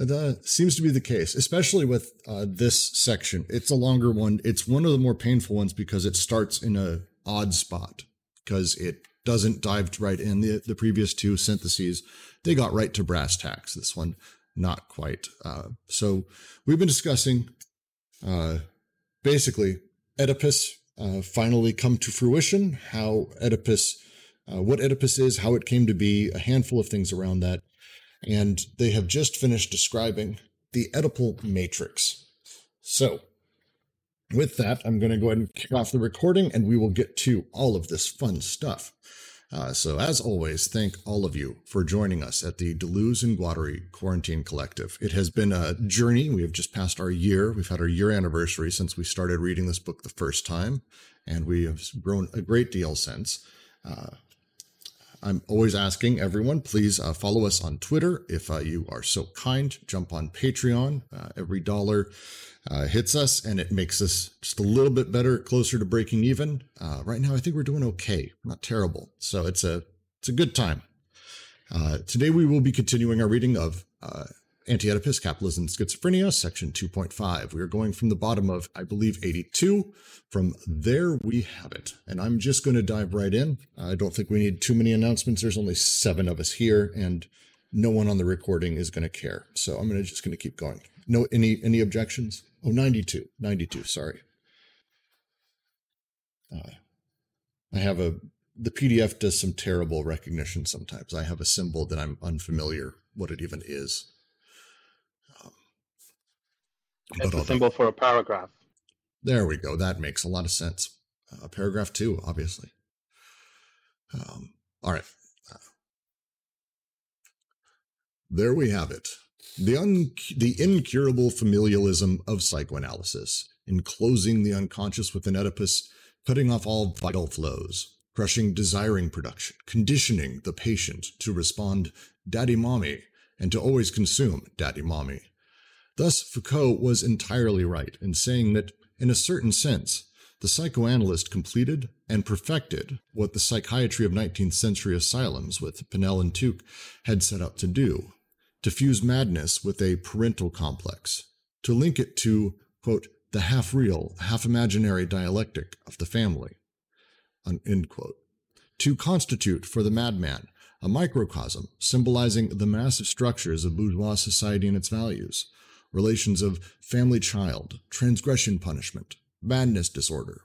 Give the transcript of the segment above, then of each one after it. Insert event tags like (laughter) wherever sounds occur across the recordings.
That seems to be the case, especially with uh, this section. It's a longer one. It's one of the more painful ones because it starts in a odd spot because it doesn't dive right in. The, the previous two syntheses, they got right to brass tacks. This one, not quite. Uh, so we've been discussing uh, basically Oedipus uh, finally come to fruition, how Oedipus, uh, what Oedipus is, how it came to be, a handful of things around that. And they have just finished describing the Oedipal matrix. So, with that, I'm going to go ahead and kick off the recording and we will get to all of this fun stuff. Uh, so, as always, thank all of you for joining us at the Deleuze and Guattari Quarantine Collective. It has been a journey. We have just passed our year. We've had our year anniversary since we started reading this book the first time, and we have grown a great deal since. Uh, I'm always asking everyone, please uh, follow us on Twitter if uh, you are so kind. Jump on Patreon. Uh, every dollar uh, hits us and it makes us just a little bit better, closer to breaking even. Uh, right now, I think we're doing okay, not terrible. So it's a it's a good time. Uh, today we will be continuing our reading of uh, Anti-Oedipus, Capitalism, Schizophrenia, section 2.5. We are going from the bottom of, I believe, 82. From there, we have it. And I'm just going to dive right in. I don't think we need too many announcements. There's only seven of us here, and no one on the recording is going to care. So I'm gonna, just going to keep going. No, any any objections? Oh, 92. 92, sorry. Uh, I have a, the PDF does some terrible recognition sometimes. I have a symbol that I'm unfamiliar what it even is. It's a symbol for a paragraph. There we go. That makes a lot of sense. Uh, paragraph two, obviously. Um, all right. Uh, there we have it. The, un- the incurable familialism of psychoanalysis, enclosing the unconscious within Oedipus, cutting off all vital flows, crushing desiring production, conditioning the patient to respond daddy mommy and to always consume daddy mommy. Thus, Foucault was entirely right in saying that, in a certain sense, the psychoanalyst completed and perfected what the psychiatry of 19th century asylums with Pinel and Tuke had set out to do to fuse madness with a parental complex, to link it to, quote, the half real, half imaginary dialectic of the family, to constitute for the madman a microcosm symbolizing the massive structures of bourgeois society and its values, relations of family child, transgression punishment, madness disorder,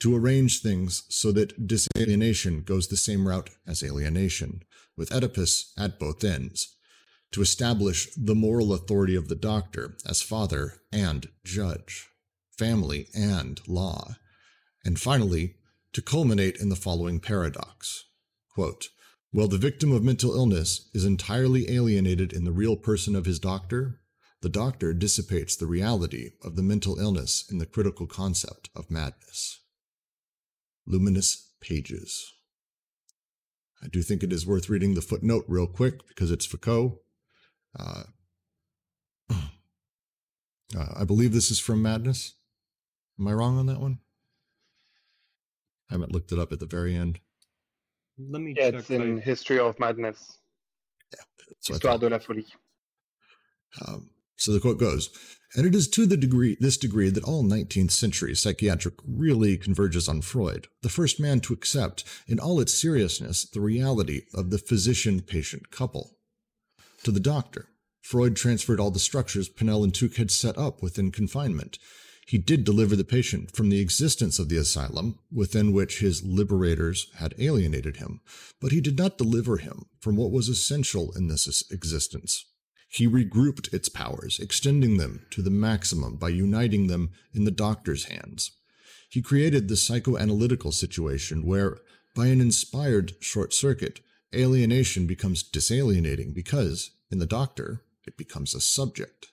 to arrange things so that disalienation goes the same route as alienation, with Oedipus at both ends, to establish the moral authority of the doctor as father and judge, family and law, and finally, to culminate in the following paradox. Quote, While the victim of mental illness is entirely alienated in the real person of his doctor, the doctor dissipates the reality of the mental illness in the critical concept of madness. Luminous pages. I do think it is worth reading the footnote real quick because it's Foucault. Uh, (clears throat) uh, I believe this is from Madness. Am I wrong on that one? I haven't looked it up at the very end. Let me yeah, it's in History of Madness. Yeah, Histoire de la folie. Um, so the quote goes, and it is to the degree this degree that all 19th century psychiatric really converges on Freud, the first man to accept, in all its seriousness, the reality of the physician-patient couple. To the doctor, Freud transferred all the structures Pinel and Tuke had set up within confinement. He did deliver the patient from the existence of the asylum, within which his liberators had alienated him, but he did not deliver him from what was essential in this existence. He regrouped its powers, extending them to the maximum by uniting them in the doctor's hands. He created the psychoanalytical situation where, by an inspired short circuit, alienation becomes disalienating because, in the doctor, it becomes a subject.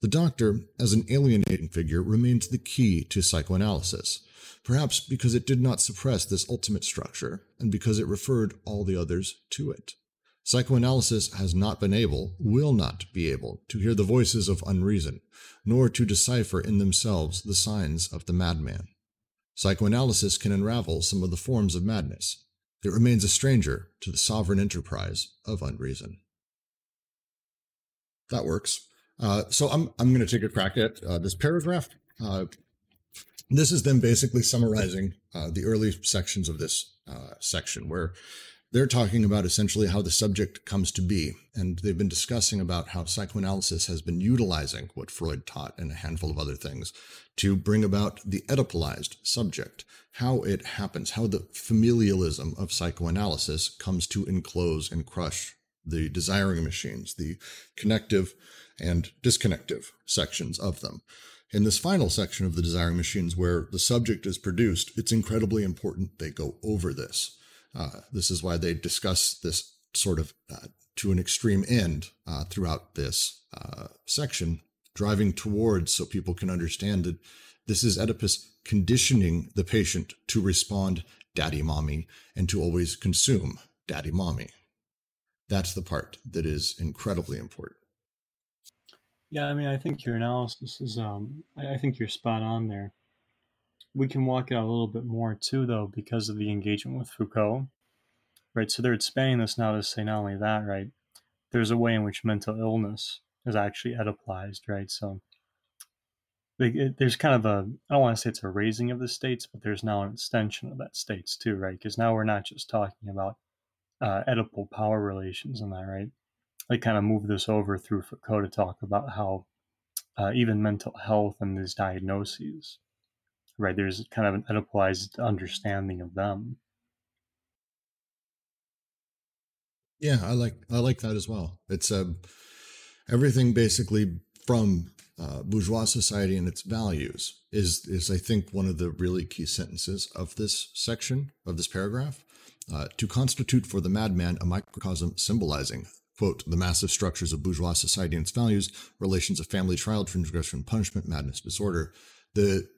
The doctor, as an alienating figure, remains the key to psychoanalysis, perhaps because it did not suppress this ultimate structure and because it referred all the others to it. Psychoanalysis has not been able, will not be able, to hear the voices of unreason, nor to decipher in themselves the signs of the madman. Psychoanalysis can unravel some of the forms of madness, it remains a stranger to the sovereign enterprise of unreason. that works. Uh, so I'm I'm going to take a crack at uh, this paragraph. Uh, this is them basically summarizing uh, the early sections of this uh, section, where they're talking about essentially how the subject comes to be, and they've been discussing about how psychoanalysis has been utilizing what Freud taught and a handful of other things to bring about the Oedipalized subject, how it happens, how the familialism of psychoanalysis comes to enclose and crush the desiring machines, the connective and disconnective sections of them. In this final section of the desiring machines, where the subject is produced, it's incredibly important they go over this. Uh, this is why they discuss this sort of uh, to an extreme end uh, throughout this uh, section, driving towards so people can understand that this is Oedipus conditioning the patient to respond daddy mommy and to always consume daddy mommy. That's the part that is incredibly important. Yeah, I mean, I think your analysis is, um, I think you're spot on there. We can walk it out a little bit more too, though, because of the engagement with Foucault, right? So they're expanding this now to say not only that, right? There's a way in which mental illness is actually Oedipalized, right? So there's kind of a, I don't want to say it's a raising of the states, but there's now an extension of that states too, right? Because now we're not just talking about uh, power relations and that, right? they kind of move this over through Foucault to talk about how uh, even mental health and these diagnoses, right? There's kind of an Oedipalized understanding of them. Yeah, I like I like that as well. It's uh, everything basically from uh, bourgeois society and its values is is I think one of the really key sentences of this section of this paragraph. Uh, to constitute for the madman a microcosm symbolizing quote, the massive structures of bourgeois society and its values, relations of family, trial, transgression, punishment, madness, disorder. The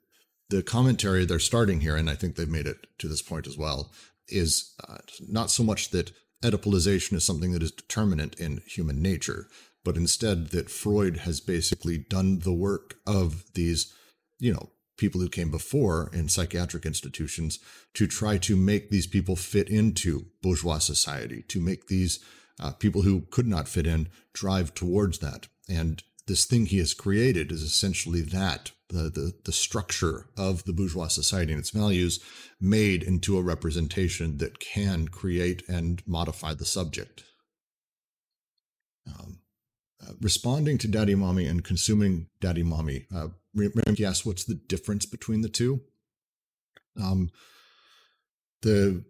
the commentary they're starting here, and I think they've made it to this point as well, is uh, not so much that Oedipalization is something that is determinate in human nature, but instead that Freud has basically done the work of these, you know, people who came before in psychiatric institutions to try to make these people fit into bourgeois society, to make these uh, people who could not fit in drive towards that. And this thing he has created is essentially that the, the, the structure of the bourgeois society and its values made into a representation that can create and modify the subject. Um, uh, responding to daddy mommy and consuming daddy mommy. Uh, Remke asked, what's the difference between the two? Um, the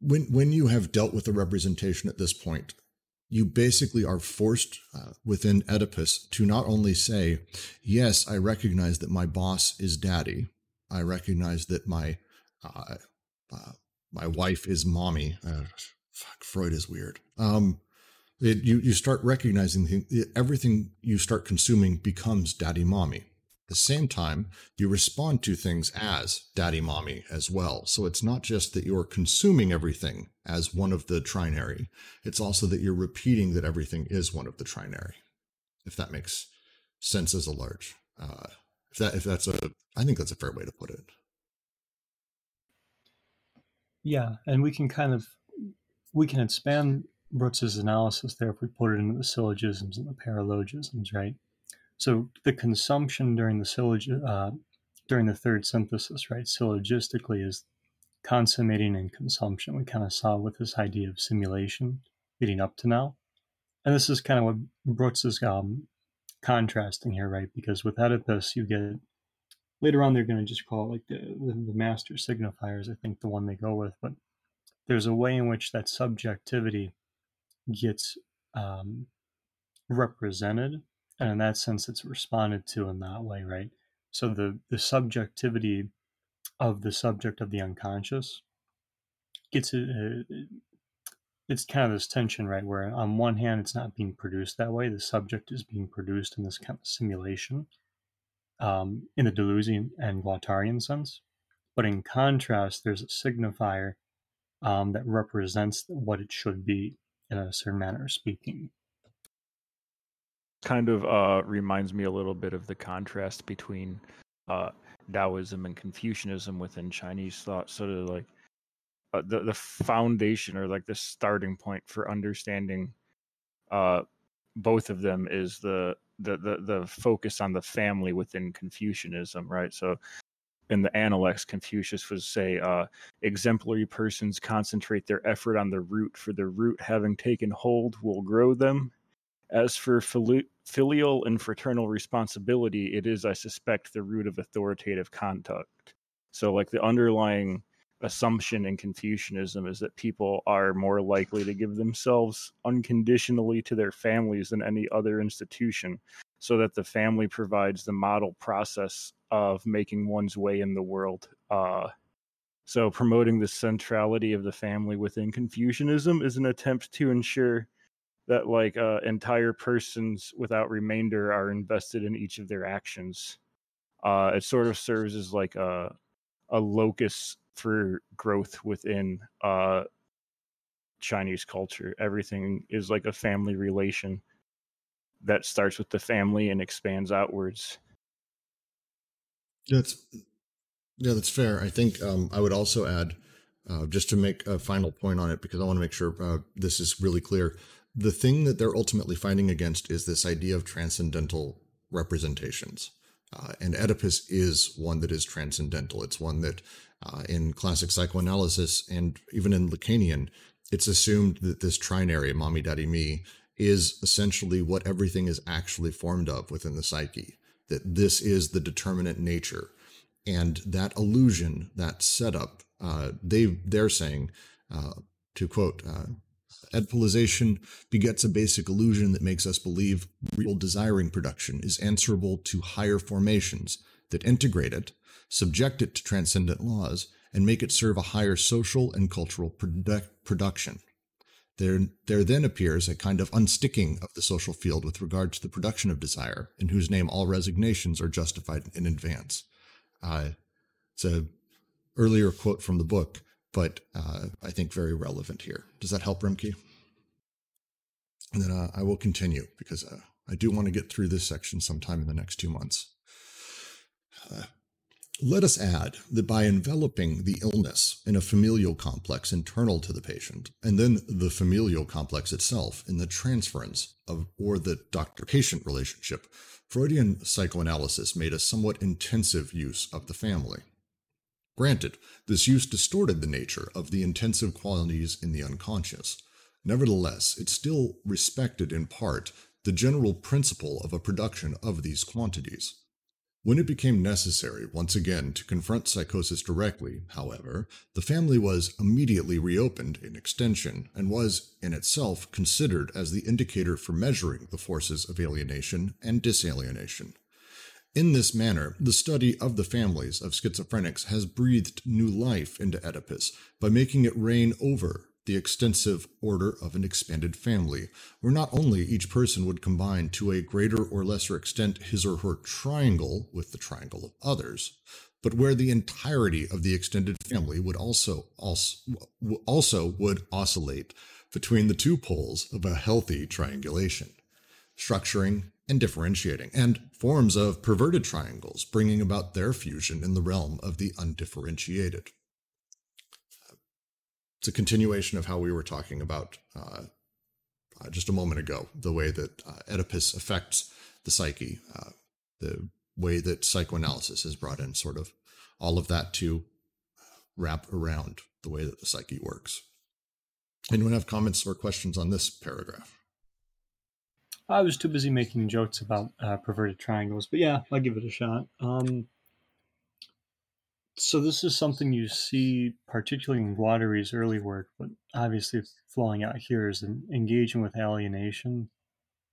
when when you have dealt with the representation at this point, you basically are forced uh, within Oedipus to not only say, "Yes, I recognize that my boss is daddy. I recognize that my uh, uh, my wife is mommy." Uh, fuck, Freud is weird. Um, it, you you start recognizing everything you start consuming becomes daddy mommy the same time, you respond to things as daddy mommy as well. So it's not just that you're consuming everything as one of the trinary, it's also that you're repeating that everything is one of the trinary, if that makes sense as a large. Uh, if that if that's a I think that's a fair way to put it. Yeah, and we can kind of we can expand Brooks's analysis there if we put it into the syllogisms and the paralogisms, right? So the consumption during the uh, during the third synthesis, right, syllogistically is consummating in consumption. We kind of saw with this idea of simulation leading up to now, and this is kind of what Brooks is um, contrasting here, right? Because with Oedipus, you get later on they're going to just call it like the, the, the master signifiers. I think the one they go with, but there's a way in which that subjectivity gets um, represented and in that sense it's responded to in that way right? So the the subjectivity of the subject of the unconscious gets it uh, it's kind of this tension right where on one hand it's not being produced that way. The subject is being produced in this kind of simulation um, in the Deleuzian and Guattarian sense. But in contrast there's a signifier um, that represents what it should be in a certain manner of speaking kind of uh, reminds me a little bit of the contrast between uh, Taoism and Confucianism within Chinese thought. Sort of like uh, the the foundation or like the starting point for understanding uh, both of them is the the the, the focus on the family within Confucianism, right? So in the Analects, Confucius would say, uh, exemplary persons concentrate their effort on the root, for the root having taken hold will grow them. As for filial and fraternal responsibility, it is, I suspect, the root of authoritative conduct. So, like the underlying assumption in Confucianism is that people are more likely to give themselves unconditionally to their families than any other institution, so that the family provides the model process of making one's way in the world. Uh, so, promoting the centrality of the family within Confucianism is an attempt to ensure that, like, uh, entire persons without remainder are invested in each of their actions. Uh, it sort of serves as like a a locus for growth within uh, Chinese culture. Everything is like a family relation that starts with the family and expands outwards. That's yeah, that's fair. I think um, I would also add, uh, just to make a final point on it, because I want to make sure uh, this is really clear. The thing that they're ultimately fighting against is this idea of transcendental representations. Uh, and Oedipus is one that is transcendental. It's one that uh, in classic psychoanalysis and even in Lacanian, it's assumed that this trinary, mommy, daddy, me, is essentially what everything is actually formed of within the psyche, that this is the determinate nature. And that illusion, that setup, uh, they, they're saying, uh, to quote, Oedipalization begets a basic illusion that makes us believe real desiring production is answerable to higher formations that integrate it subject it to transcendent laws, and make it serve a higher social and cultural produ- production. There, there then appears a kind of unsticking of the social field with regard to the production of desire, in whose name all resignations are justified in advance. Uh, it's a earlier quote from the book, but uh, I think very relevant here. Does that help, Remke? And then uh, I will continue because uh, I do want to get through this section sometime in the next two months. Uh, let us add that by enveloping the illness in a familial complex internal to the patient, and then the familial complex itself in the transference of or the doctor patient relationship, Freudian psychoanalysis made a somewhat intensive use of the family. Granted, this use distorted the nature of the intensive qualities in the unconscious. Nevertheless, it still respected in part the general principle of a production of these quantities. When it became necessary once again to confront psychosis directly, however, the family was immediately reopened in extension and was, in itself, considered as the indicator for measuring the forces of alienation and disalienation. In this manner, the study of the families of schizophrenics has breathed new life into Oedipus by making it reign over the extensive order of an expanded family, where not only each person would combine to a greater or lesser extent his or her triangle with the triangle of others, but where the entirety of the extended family would also, also, also would oscillate between the two poles of a healthy triangulation, structuring and differentiating, and forms of perverted triangles bringing about their fusion in the realm of the undifferentiated it's a continuation of how we were talking about uh, uh, just a moment ago, the way that uh, Oedipus affects the psyche, uh, the way that psychoanalysis has brought in sort of all of that to wrap around the way that the psyche works. Anyone have comments or questions on this paragraph? I was too busy making jokes about uh, perverted triangles, but yeah, I'll give it a shot. Um, so this is something you see particularly in Guattari's early work, but obviously flowing out here is an engaging with alienation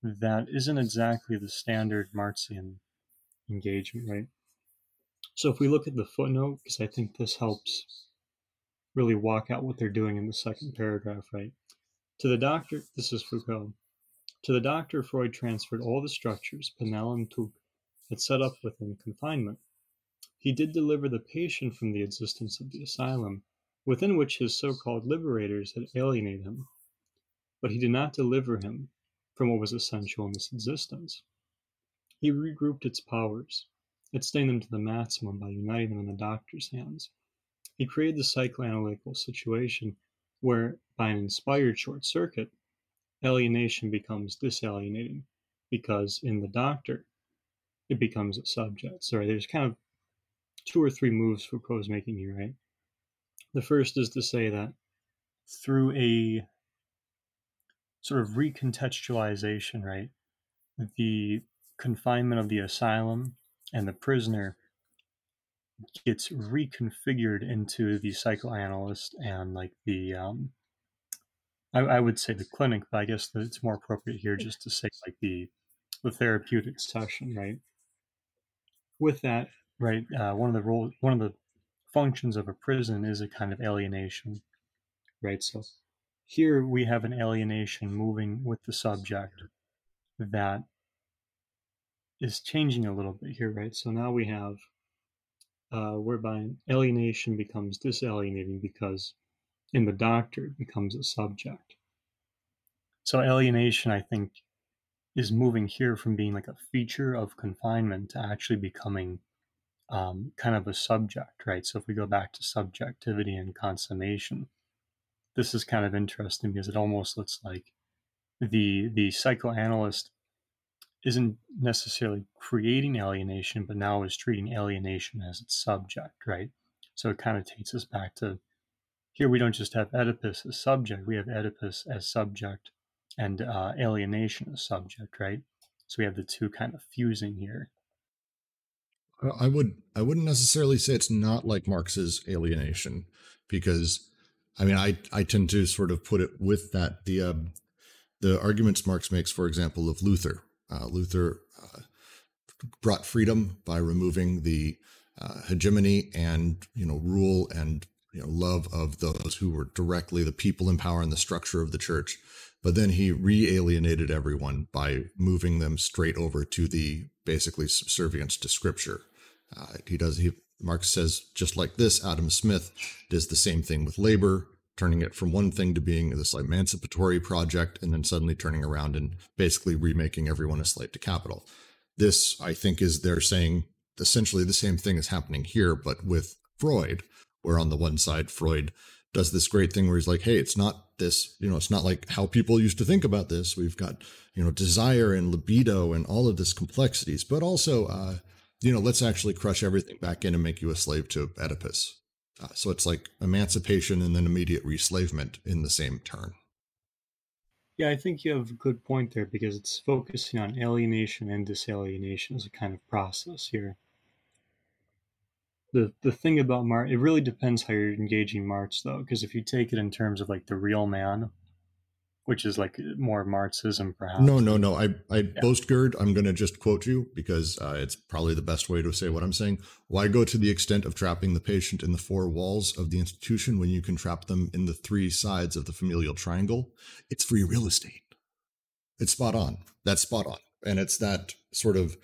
that isn't exactly the standard Marxian engagement, right? So if we look at the footnote, because I think this helps really walk out what they're doing in the second paragraph, right? To the doctor, this is Foucault. To the doctor, Freud transferred all the structures Pinel and Tuke had set up within confinement he did deliver the patient from the existence of the asylum, within which his so-called liberators had alienated him, but he did not deliver him from what was essential in this existence. He regrouped its powers, extending them to the maximum by uniting them in the doctor's hands. He created the psychoanalytical situation where, by an inspired short circuit, alienation becomes disalienating because in the doctor, it becomes a subject. Sorry, there's kind of two or three moves Foucault's making here, right? The first is to say that through a sort of recontextualization, right, the confinement of the asylum and the prisoner gets reconfigured into the psychoanalyst and like the um, I, I, would say the clinic, but I guess that it's more appropriate here just to say like the the therapeutic session, right? With that, right, uh, one of the role, one of the functions of a prison is a kind of alienation, right? So here we have an alienation moving with the subject that is changing a little bit here, right? So now we have uh, whereby alienation becomes disalienating because in the doctor it becomes a subject. So alienation, I think, is moving here from being like a feature of confinement to actually becoming um, kind of a subject, right? So if we go back to subjectivity and consummation, this is kind of interesting because it almost looks like the the psychoanalyst isn't necessarily creating alienation, but now is treating alienation as its subject, right? So it kind of takes us back to here we don't just have Oedipus as subject, we have Oedipus as subject and uh, alienation as subject, right? So we have the two kind of fusing here. I would I wouldn't necessarily say it's not like Marx's alienation because I mean I I tend to sort of put it with that the uh, the arguments Marx makes, for example, of Luther uh, Luther uh, brought freedom by removing the uh, hegemony and you know rule and you know love of those who were directly the people in power and the structure of the church. But then he re-alienated everyone by moving them straight over to the basically subservience to Scripture. Uh, he does. He Marx says just like this. Adam Smith does the same thing with labor turning it from one thing to being this emancipatory project and then suddenly turning around and basically remaking everyone a slave to capital. This, I think, is they're saying essentially the same thing is happening here, but with Freud, where on the one side, Freud does this great thing where he's like, hey, it's not this, you know, it's not like how people used to think about this. We've got, you know, desire and libido and all of this complexities, but also, uh, you know, let's actually crush everything back in and make you a slave to Oedipus. Uh, so it's like emancipation and then immediate reslavement in the same turn. Yeah, I think you have a good point there because it's focusing on alienation and disalienation as a kind of process here. The the thing about Marx, it really depends how you're engaging Marx though, because if you take it in terms of like the real man, which is like more Marxism, perhaps. No, no, no. I, I yeah. Bostgerd, I'm going to just quote you because uh, it's probably the best way to say what I'm saying. Why go to the extent of trapping the patient in the four walls of the institution when you can trap them in the three sides of the familial triangle? It's free real estate. It's spot on. That's spot on. And it's that sort of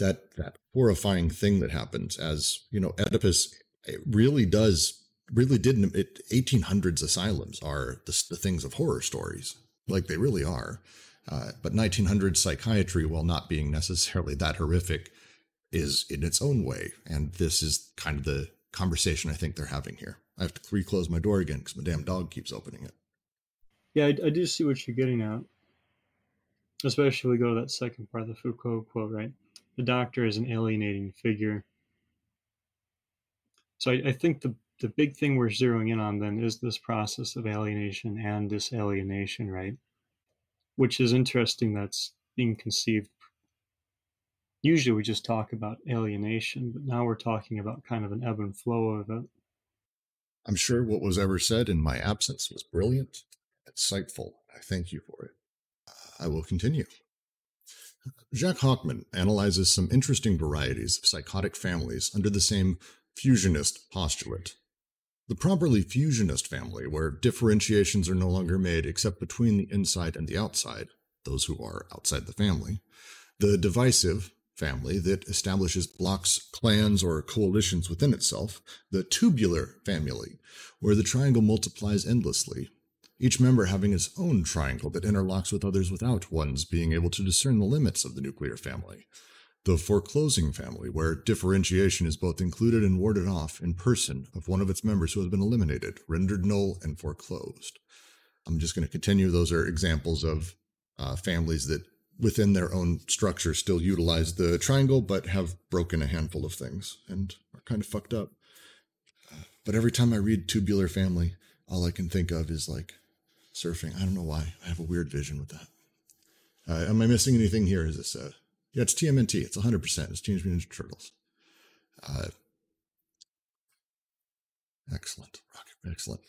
that that horrifying thing that happens as you know Oedipus it really does really didn't it 1800s asylums are the, the things of horror stories. Like they really are. Uh, but 1900s psychiatry while not being necessarily that horrific is in its own way. And this is kind of the conversation i think they're having here. I have to reclose my door again because my damn dog keeps opening it. Yeah I, I do see what you're getting at. Especially if we go to that second part of the foucault quote right the doctor is an alienating figure so I, I think the the big thing we're zeroing in on then is this process of alienation and disalienation, right? Which is interesting that's being conceived. Usually we just talk about alienation, but now we're talking about kind of an ebb and flow of it. I'm sure what was ever said in my absence was brilliant, insightful. I thank you for it. I will continue. Jacques Hochmann analyzes some interesting varieties of psychotic families under the same fusionist postulate. The properly fusionist family, where differentiations are no longer made except between the inside and the outside, those who are outside the family. The divisive family that establishes blocks, clans, or coalitions within itself. The tubular family, where the triangle multiplies endlessly, each member having its own triangle that interlocks with others without one's being able to discern the limits of the nuclear family the foreclosing family, where differentiation is both included and warded off in person of one of its members who has been eliminated, rendered null, and foreclosed. I'm just going to continue. Those are examples of uh, families that within their own structure still utilize the triangle, but have broken a handful of things and are kind of fucked up. But every time I read Tubular Family, all I can think of is like surfing. I don't know why. I have a weird vision with that. Uh, am I missing anything here? Is this uh yeah, it's TMNT. It's 100%. It's Teenage Mutant Turtles. Uh, excellent. Excellent.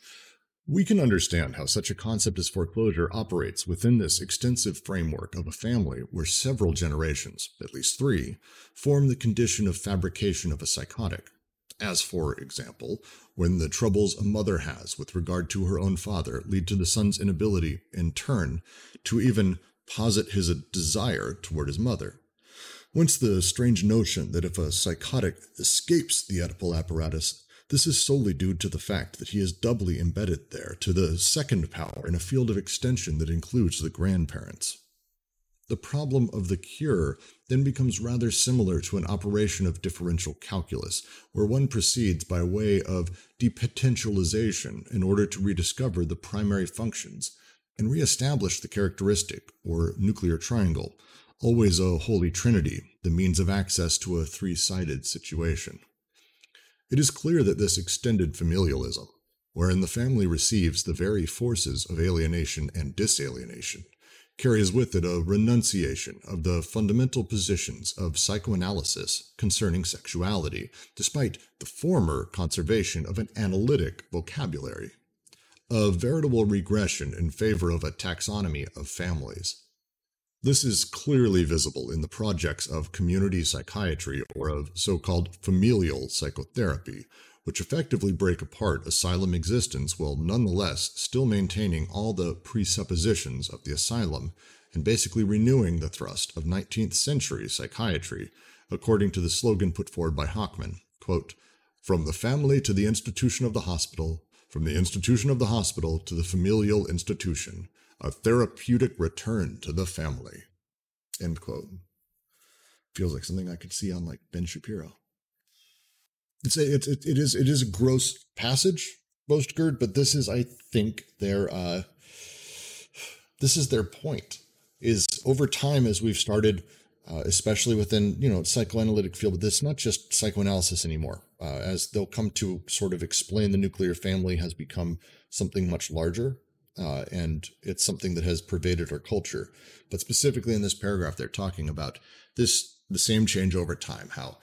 We can understand how such a concept as foreclosure operates within this extensive framework of a family where several generations, at least three, form the condition of fabrication of a psychotic. As, for example, when the troubles a mother has with regard to her own father lead to the son's inability, in turn, to even posit his desire toward his mother. Whence the strange notion that if a psychotic escapes the Oedipal apparatus, this is solely due to the fact that he is doubly embedded there to the second power in a field of extension that includes the grandparents. The problem of the cure then becomes rather similar to an operation of differential calculus, where one proceeds by way of depotentialization in order to rediscover the primary functions and reestablish the characteristic, or nuclear triangle, always a holy trinity, the means of access to a three sided situation. It is clear that this extended familialism, wherein the family receives the very forces of alienation and disalienation, carries with it a renunciation of the fundamental positions of psychoanalysis concerning sexuality, despite the former conservation of an analytic vocabulary. A veritable regression in favor of a taxonomy of families. This is clearly visible in the projects of community psychiatry or of so called familial psychotherapy, which effectively break apart asylum existence while nonetheless still maintaining all the presuppositions of the asylum and basically renewing the thrust of 19th century psychiatry, according to the slogan put forward by Hochmann quote, From the family to the institution of the hospital, from the institution of the hospital to the familial institution, a therapeutic return to the family. End quote. Feels like something I could see on like Ben Shapiro. It's a, it, it, it is it is a gross passage, most Bostgerd, but this is, I think, their uh, this is their point. Is over time as we've started, uh, especially within you know psychoanalytic field, but this is not just psychoanalysis anymore. Uh, as they'll come to sort of explain, the nuclear family has become something much larger uh, and it's something that has pervaded our culture. But specifically in this paragraph, they're talking about this the same change over time, how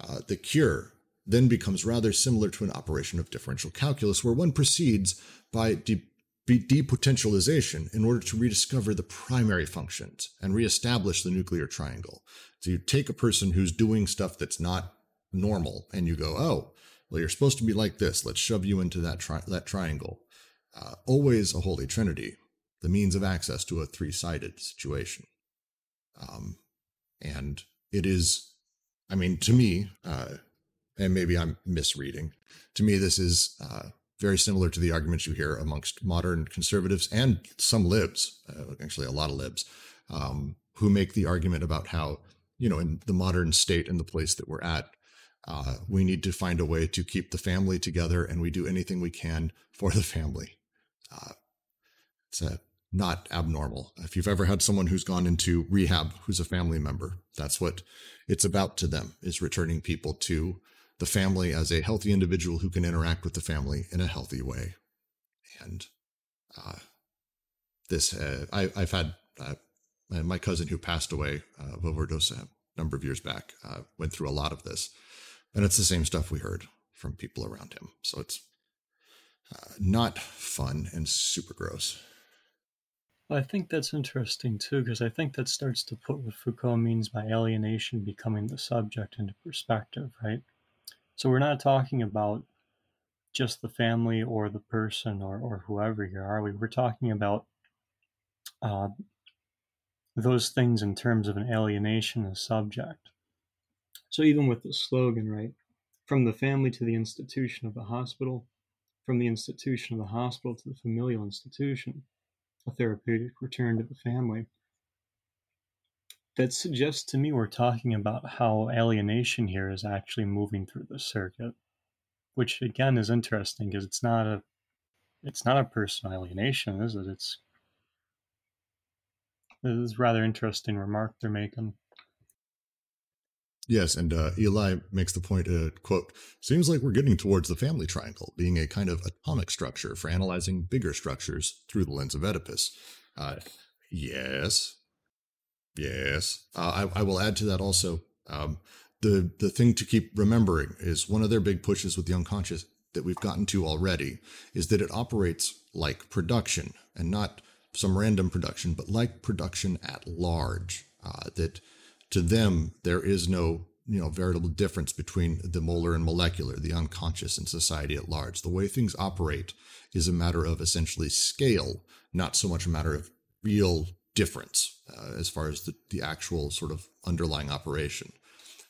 uh, the cure then becomes rather similar to an operation of differential calculus, where one proceeds by de- depotentialization in order to rediscover the primary functions and reestablish the nuclear triangle. So you take a person who's doing stuff that's not normal and you go, oh, well, you're supposed to be like this. Let's shove you into that tri- that triangle uh, always a holy trinity, the means of access to a three sided situation. Um, and it is, I mean, to me, uh, and maybe I'm misreading, to me, this is uh, very similar to the arguments you hear amongst modern conservatives and some libs, uh, actually, a lot of libs, um, who make the argument about how, you know, in the modern state and the place that we're at, uh, we need to find a way to keep the family together and we do anything we can for the family uh, it's a, not abnormal. If you've ever had someone who's gone into rehab who's a family member, that's what it's about to them is returning people to the family as a healthy individual who can interact with the family in a healthy way. And uh, this, uh, I, have had uh, my cousin who passed away of overdose a number of years back uh, went through a lot of this, and it's the same stuff we heard from people around him. So it's uh, not fun and super gross. I think that's interesting too, because I think that starts to put what Foucault means by alienation becoming the subject into perspective, right? So we're not talking about just the family or the person or, or whoever here, are we? We're talking about uh, those things in terms of an alienation as subject. So even with the slogan, right? From the family to the institution of the hospital, from the institution of the hospital to the familial institution, a therapeutic return to the family. That suggests to me we're talking about how alienation here is actually moving through the circuit, which again is interesting because it's not a it's not a personal alienation, is it? It's it's rather interesting remark they're making. Yes, and uh, Eli makes the point, uh, quote, seems like we're getting towards the family triangle being a kind of atomic structure for analyzing bigger structures through the lens of Oedipus. Uh, yes. Yes. Uh, I, I, will add to that also. Um, the, the thing to keep remembering is one of their big pushes with the unconscious that we've gotten to already is that it operates like production and not some random production, but like production at large. Uh, that to them there is no you know veritable difference between the molar and molecular, the unconscious and society at large. The way things operate is a matter of essentially scale, not so much a matter of real difference uh, as far as the, the actual sort of underlying operation.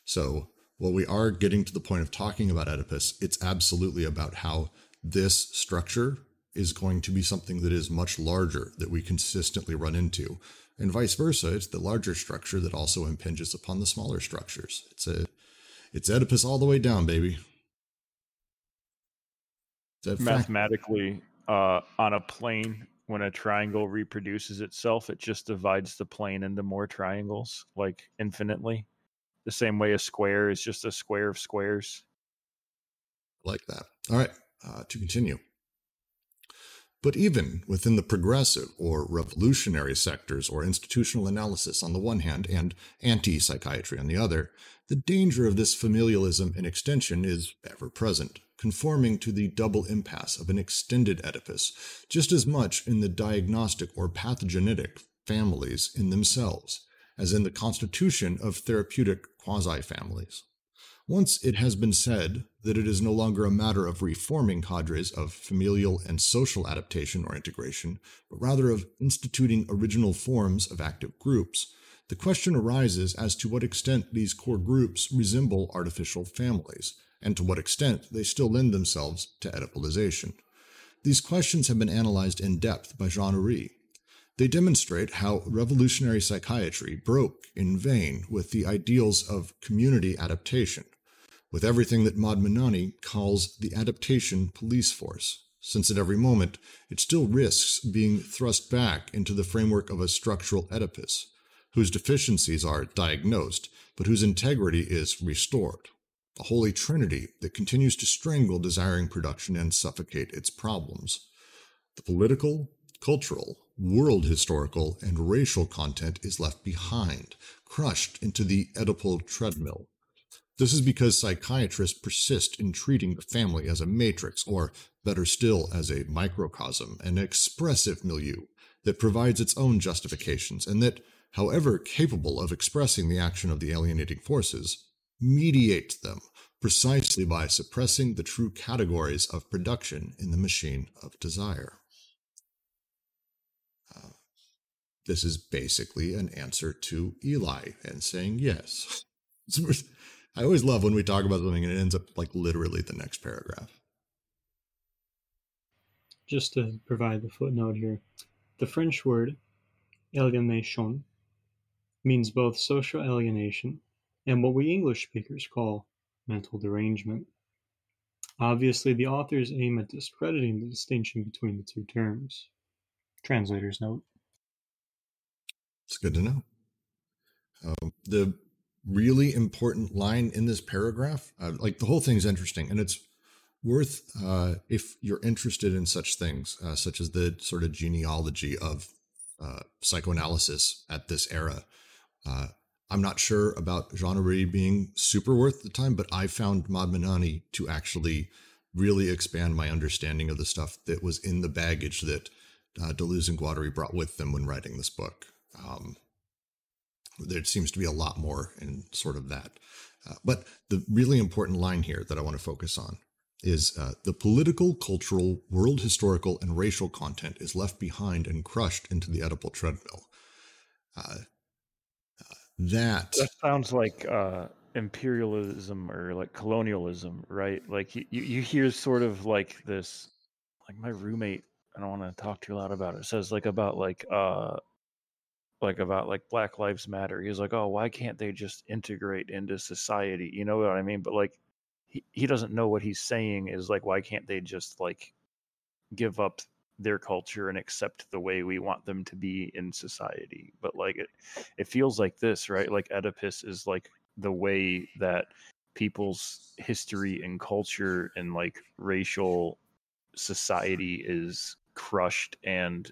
So while we are getting to the point of talking about Oedipus, it's absolutely about how this structure is going to be something that is much larger that we consistently run into. And vice versa, it's the larger structure that also impinges upon the smaller structures. It's a it's Oedipus all the way down, baby. Mathematically, uh, on a plane, when a triangle reproduces itself, it just divides the plane into more triangles, like infinitely the same way a square is just a square of squares. Like that. All right, uh, to continue. But even within the progressive or revolutionary sectors or institutional analysis on the one hand and anti psychiatry on the other, the danger of this familialism in extension is ever present, conforming to the double impasse of an extended Oedipus, just as much in the diagnostic or pathogenitic families in themselves as in the constitution of therapeutic quasi families. Once it has been said that it is no longer a matter of reforming cadres of familial and social adaptation or integration, but rather of instituting original forms of active groups, the question arises as to what extent these core groups resemble artificial families, and to what extent they still lend themselves to Oedipalization. These questions have been analyzed in depth by Jean Oury, they demonstrate how revolutionary psychiatry broke in vain with the ideals of community adaptation, with everything that Maud Mannoni calls the adaptation police force, since at every moment it still risks being thrust back into the framework of a structural Oedipus, whose deficiencies are diagnosed, but whose integrity is restored. A holy trinity that continues to strangle desiring production and suffocate its problems. The political, cultural, world historical, and racial content is left behind, crushed into the Oedipal treadmill. This is because psychiatrists persist in treating the family as a matrix, or better still, as a microcosm, an expressive milieu that provides its own justifications, and that, however capable of expressing the action of the alienating forces, mediates them precisely by suppressing the true categories of production in the machine of desire. Uh, this is basically an answer to Eli and saying yes. (laughs) I always love when we talk about something and it ends up like literally the next paragraph. Just to provide the footnote here, the French word alienation means both social alienation and what we English speakers call mental derangement. Obviously, the authors aim at discrediting the distinction between the two terms. Translator's note. It's good to know. Um, the really important line in this paragraph, uh, like the whole thing's interesting, and it's worth uh, if you're interested in such things, uh, such as the sort of genealogy of uh, psychoanalysis at this era. I'm not sure about genre being super worth the time, but I found Maud Mannoni to actually really expand my understanding of the stuff that was in the baggage that uh, Deleuze and Guattari brought with them when writing this book. Um, there seems to be a lot more in sort of that. Uh, but the really important line here that I want to focus on is uh, the political, cultural, world historical, and racial content is left behind and crushed into the Oedipal treadmill. Uh that that sounds like uh, imperialism or like colonialism, right? Like you, you hear sort of like this, like my roommate. I don't want to talk too loud about it. Says like about like uh like about like Black Lives Matter. He's like, oh, why can't they just integrate into society? You know what I mean? But like, he, he doesn't know what he's saying is like, why can't they just like give up their culture and accept the way we want them to be in society. But like it, it feels like this, right? Like Oedipus is like the way that people's history and culture and like racial society is crushed and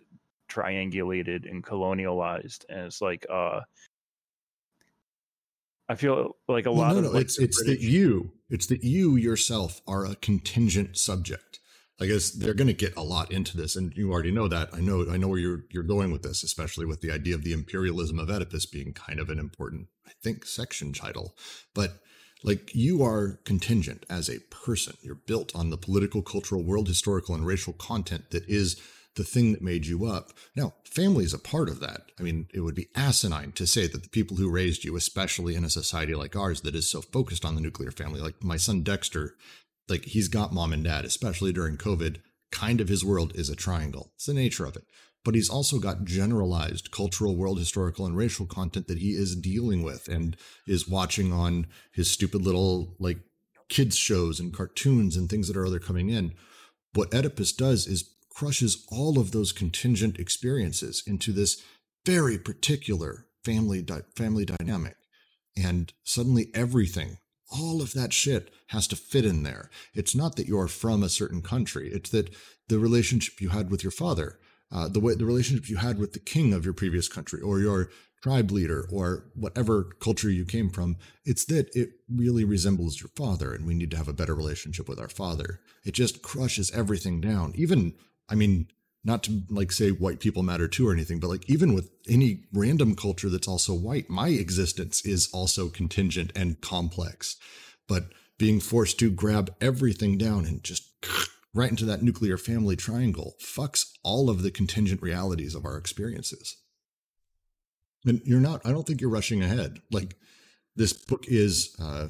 triangulated and colonialized and it's like uh I feel like a well, lot no, of no, like it's it's British... that you it's that you yourself are a contingent subject. I guess they're going to get a lot into this, and you already know that. I know I know where you're you're going with this, especially with the idea of the imperialism of Oedipus being kind of an important, I think, section title. But like you are contingent as a person. You're built on the political, cultural, world historical, and racial content that is the thing that made you up. Now, family is a part of that. I mean, it would be asinine to say that the people who raised you, especially in a society like ours that is so focused on the nuclear family, like my son Dexter, like he's got mom and dad, especially during COVID. Kind of his world is a triangle. It's the nature of it. But he's also got generalized cultural, world historical, and racial content that he is dealing with and is watching on his stupid little like kids shows and cartoons and things that are other coming in. What Oedipus does is crushes all of those contingent experiences into this very particular family di- family dynamic and suddenly everything all of that shit has to fit in there. It's not that you're from a certain country. It's that the relationship you had with your father uh, the way the relationship you had with the king of your previous country or your tribe leader or whatever culture you came from it's that it really resembles your father and we need to have a better relationship with our father. It just crushes everything down. Even I mean, not to like say white people matter too or anything, but like even with any random culture that's also white, my existence is also contingent and complex. But being forced to grab everything down and just (sniffs) right into that nuclear family triangle fucks all of the contingent realities of our experiences. And you're not, I don't think you're rushing ahead. Like this book is, uh,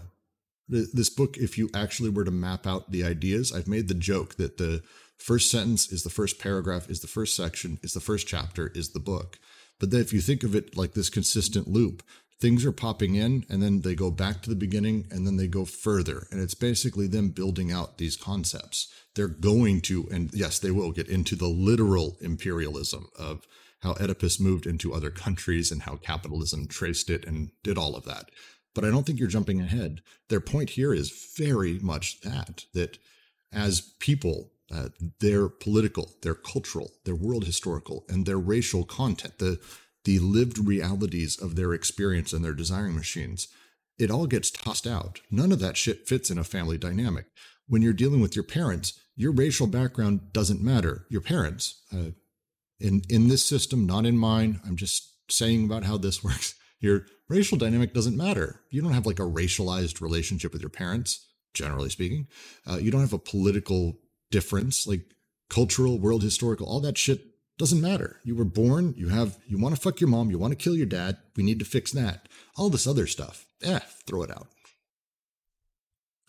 this book, if you actually were to map out the ideas, I've made the joke that the First sentence is the first paragraph, is the first section, is the first chapter, is the book. But then if you think of it like this consistent loop, things are popping in and then they go back to the beginning and then they go further. And it's basically them building out these concepts. They're going to, and yes, they will get into the literal imperialism of how Oedipus moved into other countries and how capitalism traced it and did all of that. But I don't think you're jumping ahead. Their point here is very much that, that as people, uh, their political, their cultural, their world historical, and their racial content, the the lived realities of their experience and their desiring machines, it all gets tossed out. None of that shit fits in a family dynamic. When you're dealing with your parents, your racial background doesn't matter. Your parents, uh, in in this system, not in mine. I'm just saying about how this (laughs) works. Your racial dynamic doesn't matter. You don't have like a racialized relationship with your parents, generally speaking. Uh, you don't have a political difference, like cultural, world historical, all that shit doesn't matter. You were born, you have, you want to fuck your mom, you want to kill your dad. We need to fix that. All this other stuff, eh, throw it out.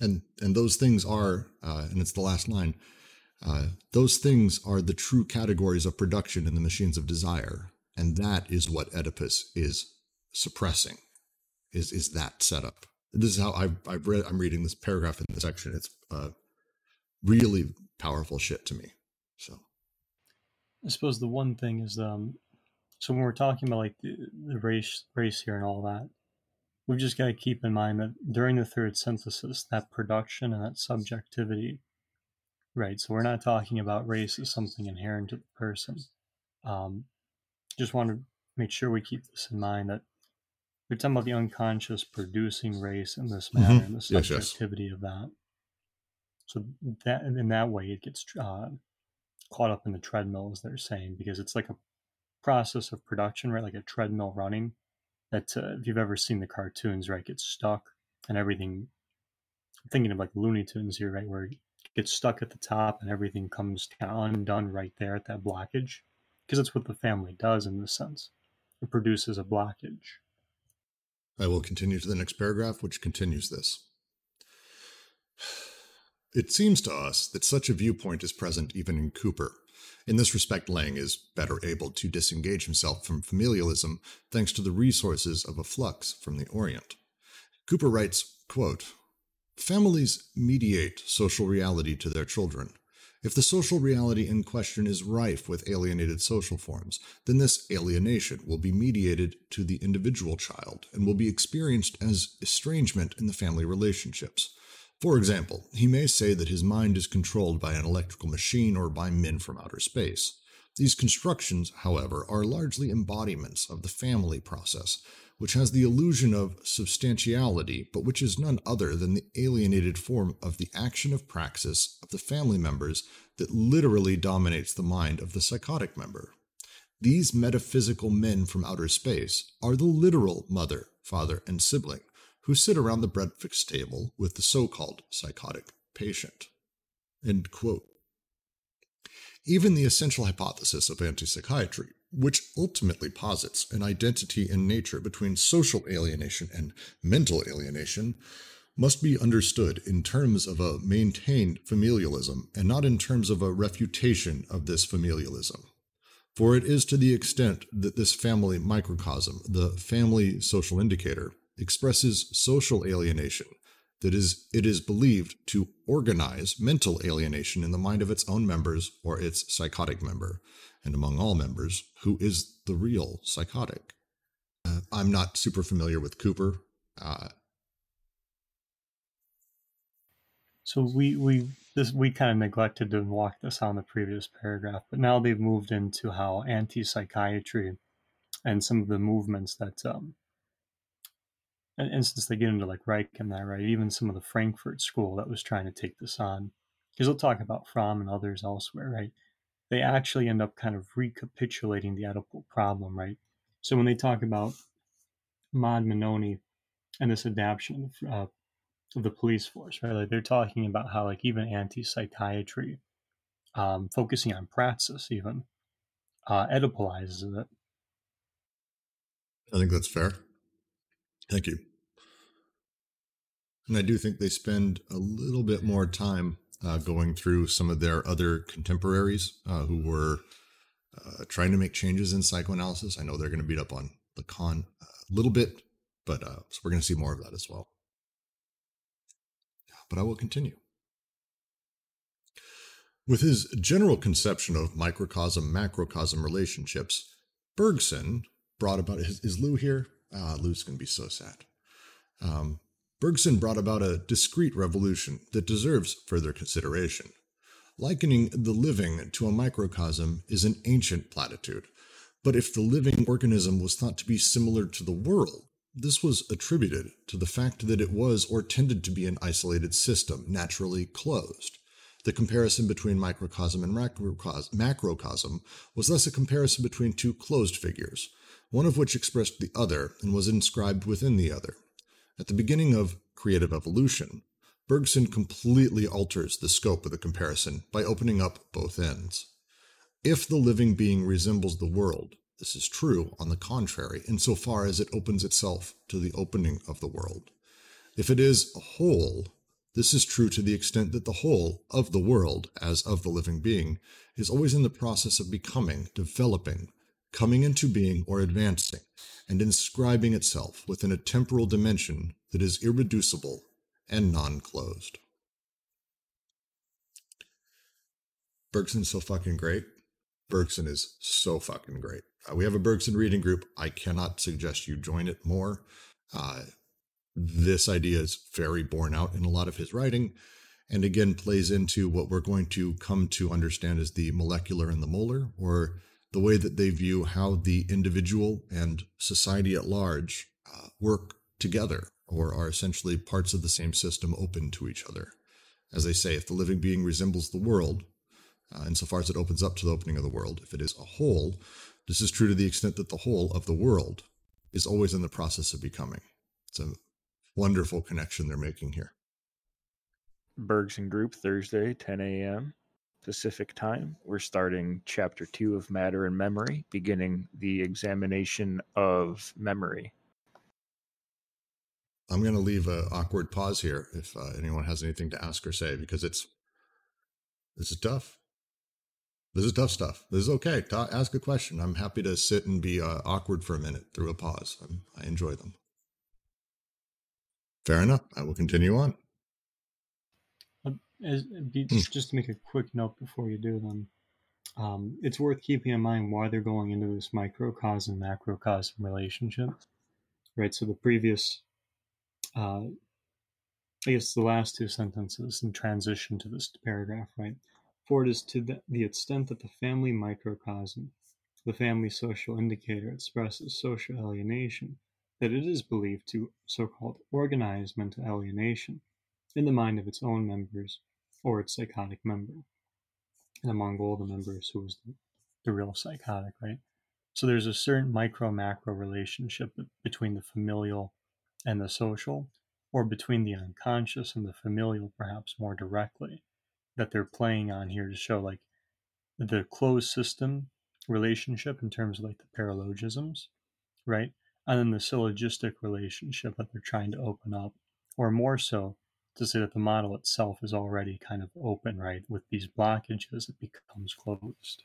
And and those things are, uh, and it's the last line. Uh, those things are the true categories of production in the machines of desire, and that is what Oedipus is suppressing. Is is that setup? This is how I've, I've read. I'm reading this paragraph in the section. It's uh, really powerful shit to me. So I suppose the one thing is um so when we're talking about like the, the race race here and all that, we've just got to keep in mind that during the third synthesis, that production and that subjectivity, right? So we're not talking about race as something inherent to the person. Um, just want to make sure we keep this in mind that we're talking about the unconscious producing race in this manner mm-hmm. and the subjectivity yes, yes. of that. So that in that way, it gets uh, caught up in the treadmill, as they're saying, because it's like a process of production, right? Like a treadmill running. That uh, if you've ever seen the cartoons, right, gets stuck and everything. I'm thinking of like Looney Tunes here, right, where it gets stuck at the top and everything comes kind of undone right there at that blockage, because it's what the family does in this sense. It produces a blockage. I will continue to the next paragraph, which continues this. It seems to us that such a viewpoint is present even in Cooper. In this respect, Laing is better able to disengage himself from familialism thanks to the resources of a flux from the Orient. Cooper writes, quote, Families mediate social reality to their children. If the social reality in question is rife with alienated social forms, then this alienation will be mediated to the individual child and will be experienced as estrangement in the family relationships. For example, he may say that his mind is controlled by an electrical machine or by men from outer space. These constructions, however, are largely embodiments of the family process, which has the illusion of substantiality, but which is none other than the alienated form of the action of praxis of the family members that literally dominates the mind of the psychotic member. These metaphysical men from outer space are the literal mother, father, and sibling who sit around the breakfast table with the so called psychotic patient. Even the essential hypothesis of antipsychiatry which ultimately posits an identity in nature between social alienation and mental alienation, must be understood in terms of a maintained familialism and not in terms of a refutation of this familialism. For it is to the extent that this family microcosm, the family social indicator, expresses social alienation that is it is believed to organize mental alienation in the mind of its own members or its psychotic member and among all members, who is the real psychotic. Uh, I'm not super familiar with Cooper. Uh, so we we this we kind of neglected to walk this on the previous paragraph, but now they've moved into how anti-psychiatry and some of the movements that um, and, and since they get into like Reich and that, right, even some of the Frankfurt School that was trying to take this on, because they'll talk about Fromm and others elsewhere, right? they actually end up kind of recapitulating the Oedipal problem, right? So when they talk about Maud Mannoni and this adaptation of, uh, of the police force, right? Like they're talking about how like even anti-psychiatry, um, focusing on praxis even, uh, Oedipalizes it. I think that's fair. Thank you. And I do think they spend a little bit more time uh, going through some of their other contemporaries uh, who were uh, trying to make changes in psychoanalysis. I know they're going to beat up on Lacan a little bit, but uh, so we're going to see more of that as well. But I will continue. With his general conception of microcosm macrocosm relationships, Bergson brought about is, is Lou here? Ah, Lou's going to be so sad. Um, Bergson brought about a discrete revolution that deserves further consideration. Likening the living to a microcosm is an ancient platitude, but if the living organism was thought to be similar to the world, this was attributed to the fact that it was or tended to be an isolated system, naturally closed. The comparison between microcosm and macrocosm was thus a comparison between two closed figures, one of which expressed the other and was inscribed within the other. At the beginning of Creative Evolution, Bergson completely alters the scope of the comparison by opening up both ends. If the living being resembles the world, this is true, on the contrary, insofar as it opens itself to the opening of the world. If it is a whole, this is true to the extent that the whole of the world, as of the living being, is always in the process of becoming, developing, coming into being, or advancing, and inscribing itself within a temporal dimension that is irreducible and non closed. Bergson's so fucking great. Bergson is so fucking great. Uh, we have a Bergson reading group. I cannot suggest you join it more. Uh, this idea is very borne out in a lot of his writing, and again plays into what we're going to come to understand as the molecular and the molar, or the way that they view how the individual and society at large uh, work together or are essentially parts of the same system open to each other. As they say, if the living being resembles the world, uh, insofar as it opens up to the opening of the world, if it is a whole, this is true to the extent that the whole of the world is always in the process of becoming. It's a wonderful connection they're making here. Bergson Group, Thursday, 10 a.m. Pacific time. We're starting chapter two of Matter and Memory, beginning the examination of memory. I'm going to leave an awkward pause here if uh, anyone has anything to ask or say because it's this is tough. This is tough stuff. This is okay. Ta- ask a question. I'm happy to sit and be uh, awkward for a minute through a pause. I'm, I enjoy them. Fair enough. I will continue on as, be, hmm. just to make a quick note before you do them, um, it's worth keeping in mind why they're going into this microcosm macrocosm relationship, right? So the previous, uh, I guess the last two sentences in transition to this paragraph, right? For it is to the, the extent that the family microcosm, the family social indicator, expresses social alienation, that it is believed to so called organize mental alienation in the mind of its own members or its psychotic member. And among all the members, who was the, the real psychotic, right? So there's a certain micro macro relationship between the familial and the social, or between the unconscious and the familial, perhaps more directly, that they're playing on here to show like the closed system relationship in terms of like the paralogisms, right? And then the syllogistic relationship that they're trying to open up, or more so, to say that the model itself is already kind of open, right? With these blockages, it becomes closed.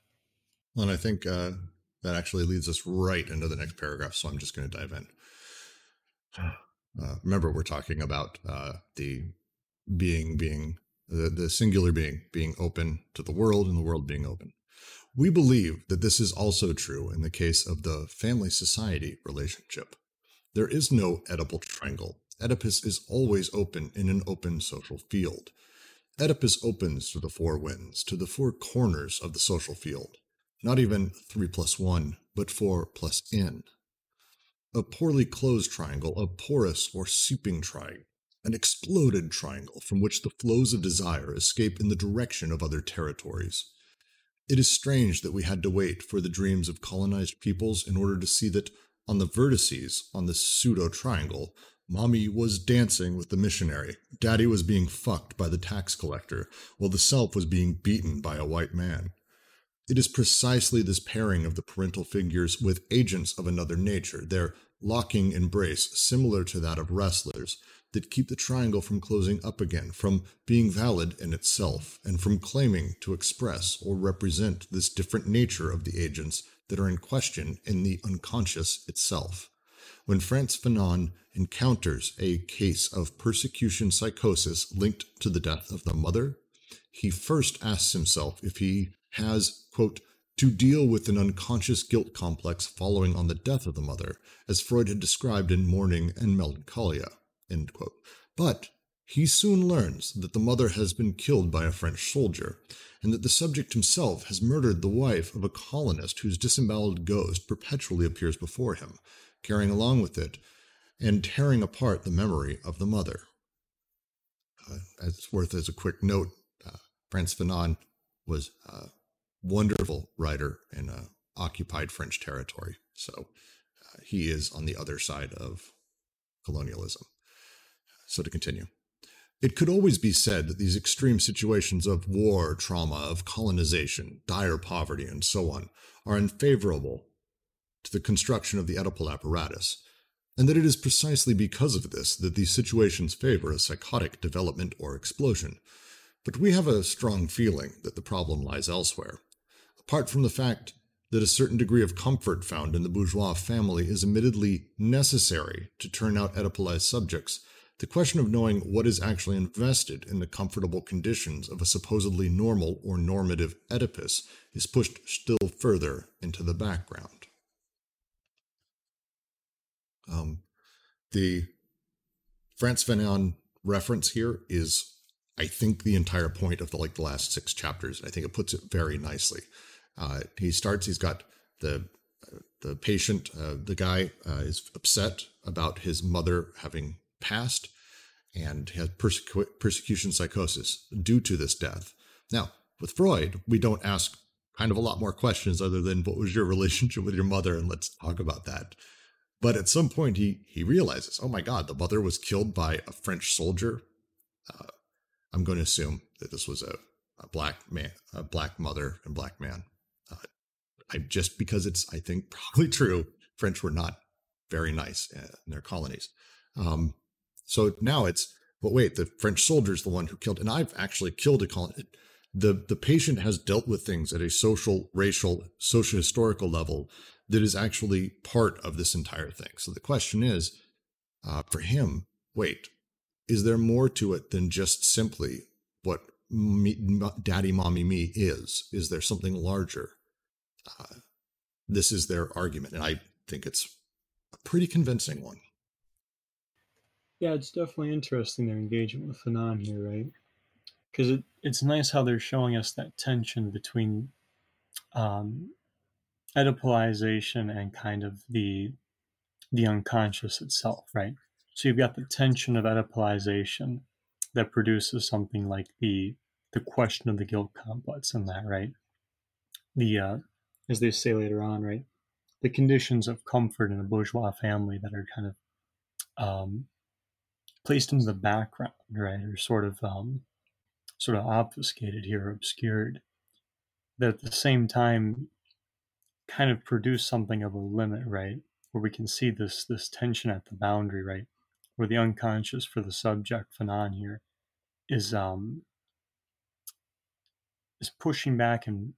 And I think uh, that actually leads us right into the next paragraph. So I'm just going to dive in. (sighs) Uh, remember, we're talking about uh, the being, being the, the singular being, being open to the world and the world being open. We believe that this is also true in the case of the family society relationship. There is no Oedipal triangle Oedipus is always open in an open social field. Oedipus opens to the four winds, to the four corners of the social field. Not even 3 plus 1, but 4 plus n. A poorly closed triangle, a porous or seeping triangle, an exploded triangle from which the flows of desire escape in the direction of other territories. It is strange that we had to wait for the dreams of colonized peoples in order to see that on the vertices on this pseudo triangle, Mommy was dancing with the missionary. Daddy was being fucked by the tax collector, while the self was being beaten by a white man. It is precisely this pairing of the parental figures with agents of another nature, their locking embrace, similar to that of wrestlers, that keep the triangle from closing up again, from being valid in itself, and from claiming to express or represent this different nature of the agents that are in question in the unconscious itself. When Frantz Fanon encounters a case of persecution psychosis linked to the death of the mother, he first asks himself if he has, quote, to deal with an unconscious guilt complex following on the death of the mother, as Freud had described in Mourning and Melancholia. But he soon learns that the mother has been killed by a French soldier, and that the subject himself has murdered the wife of a colonist whose disemboweled ghost perpetually appears before him, carrying along with it and tearing apart the memory of the mother. Uh, it's worth as a quick note, uh, Frantz Fanon was a wonderful writer in uh, occupied French territory. So uh, he is on the other side of colonialism. So to continue. It could always be said that these extreme situations of war, trauma, of colonization, dire poverty, and so on are unfavorable to the construction of the Oedipal apparatus, and that it is precisely because of this that these situations favor a psychotic development or explosion. But we have a strong feeling that the problem lies elsewhere. Apart from the fact that a certain degree of comfort found in the bourgeois family is admittedly necessary to turn out Oedipalized subjects, the question of knowing what is actually invested in the comfortable conditions of a supposedly normal or normative Oedipus is pushed still further into the background. Um, the Frantz Fanon reference here is, I think, the entire point of the like the last six chapters. I think it puts it very nicely. Uh, he starts. He's got the uh, the patient. Uh, the guy uh, is upset about his mother having passed, and has persecu- persecution psychosis due to this death. Now, with Freud, we don't ask kind of a lot more questions other than what was your (laughs) relationship with your mother, and let's talk about that. But at some point, he he realizes, oh my God, the mother was killed by a French soldier. Uh, I'm going to assume that this was a, a black man, a black mother and black man. Uh, I just because it's I think (laughs) probably true. French were not very nice in their colonies. Um, so now it's, but wait, the French soldier is the one who killed, and I've actually killed a colony. The the patient has dealt with things at a social, racial, socio historical level that is actually part of this entire thing. So the question is uh, for him, wait, is there more to it than just simply what me, daddy, mommy, me is. Is there something larger? Uh, this is their argument, and I think it's a pretty convincing one. Yeah, it's definitely interesting their engagement with Fanon here, right? Because it, it's nice how they're showing us that tension between um, Oedipalization and kind of the the unconscious itself, right? So you've got the tension of Oedipalization that produces something like the the question of the guilt complex in that, right? The uh, as they say later on, right? The conditions of comfort in a bourgeois family that are kind of um, placed into the background, right, or sort of um, sort of obfuscated here, obscured. That at the same time kind of produce something of a limit, right? Where we can see this this tension at the boundary, right? Where the unconscious for the subject Fanon here is um is pushing back and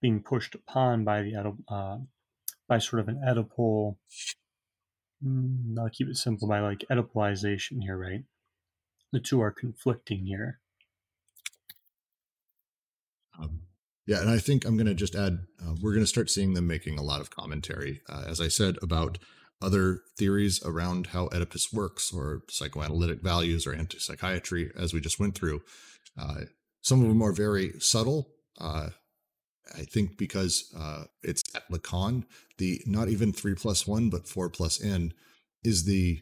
being pushed upon by the uh, by sort of an Oedipal. Mm, I'll keep it simple by like Oedipalization here, right? The two are conflicting here. Um, yeah, and I think I'm going to just add uh, we're going to start seeing them making a lot of commentary, uh, as I said, about other theories around how Oedipus works, or psychoanalytic values, or anti psychiatry, as we just went through. Uh, some of them are very subtle. Uh, I think because uh, it's at Lacan, the not even three plus one, but four plus n is the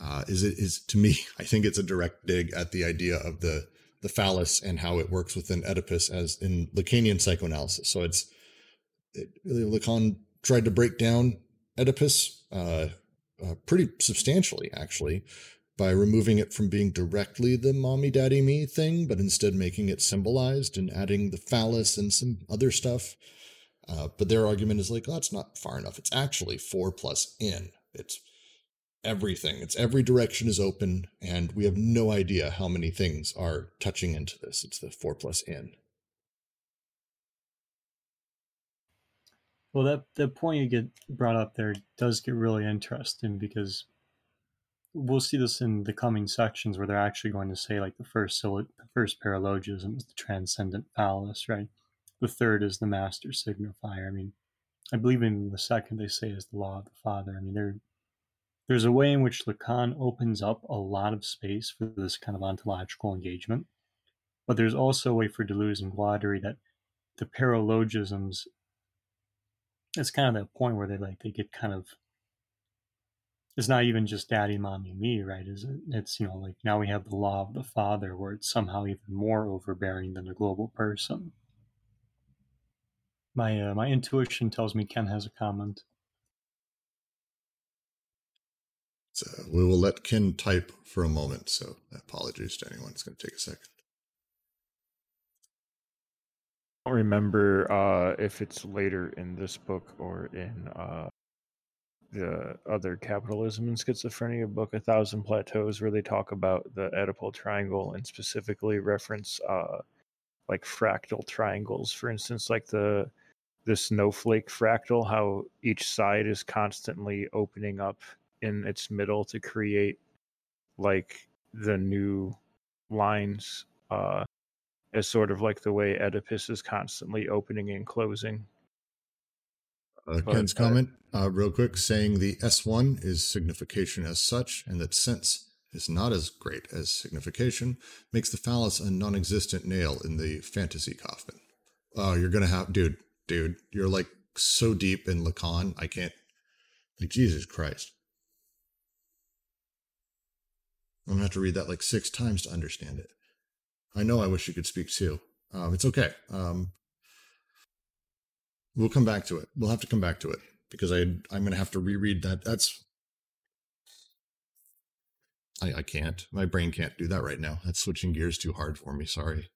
uh, is it is to me. (laughs) I think it's a direct dig at the idea of the the phallus and how it works within Oedipus as in Lacanian psychoanalysis. So it's it, Lacan tried to break down Oedipus uh, uh, pretty substantially, actually, by removing it from being directly the mommy daddy me thing, but instead making it symbolized and adding the phallus and some other stuff. Uh, but their argument is like, oh, that's not far enough. It's actually four plus n. It's everything. It's every direction is open, and we have no idea how many things are touching into this. It's the four plus n. Well, that the point you get brought up there does get really interesting because we'll see this in the coming sections where they're actually going to say like the first so the first paralogism is the transcendent phallus, right? The third is the master signifier. I mean, I believe in the second they say is the law of the father. I mean, they're there's a way in which Lacan opens up a lot of space for this kind of ontological engagement, but there's also a way for Deleuze and Guattari that the paralogisms it's kind of that point where they like they get kind of it's not even just daddy mommy me right? Is it it's you know like now we have the law of the father where it's somehow even more overbearing than a global person. My uh, my intuition tells me ken has a comment So we will let Ken type for a moment. So apologies to anyone. It's going to take a second. I don't remember uh, if it's later in this book or in uh, the other capitalism and schizophrenia book, A Thousand Plateaus, where they talk about the Oedipal triangle and specifically reference uh, like fractal triangles. For instance, like the the snowflake fractal, how each side is constantly opening up in its middle to create like the new lines uh as sort of like the way Oedipus is constantly opening and closing. Uh, Ken's uh, comment, uh, real quick, saying the S1 is signification as such, and that sense is not as great as signification, makes the phallus a non existent nail in the fantasy coffin. Oh, you're going to have, dude, dude, you're like so deep in Lacan. I can't, like, Jesus Christ. I'm gonna have to read that like six times to understand it. I know I wish you could speak too. Um, it's okay. Um, we'll come back to it. We'll have to come back to it because I I'm gonna have to reread that. That's I I can't. My brain can't do that right now. That's switching gears too hard for me. Sorry.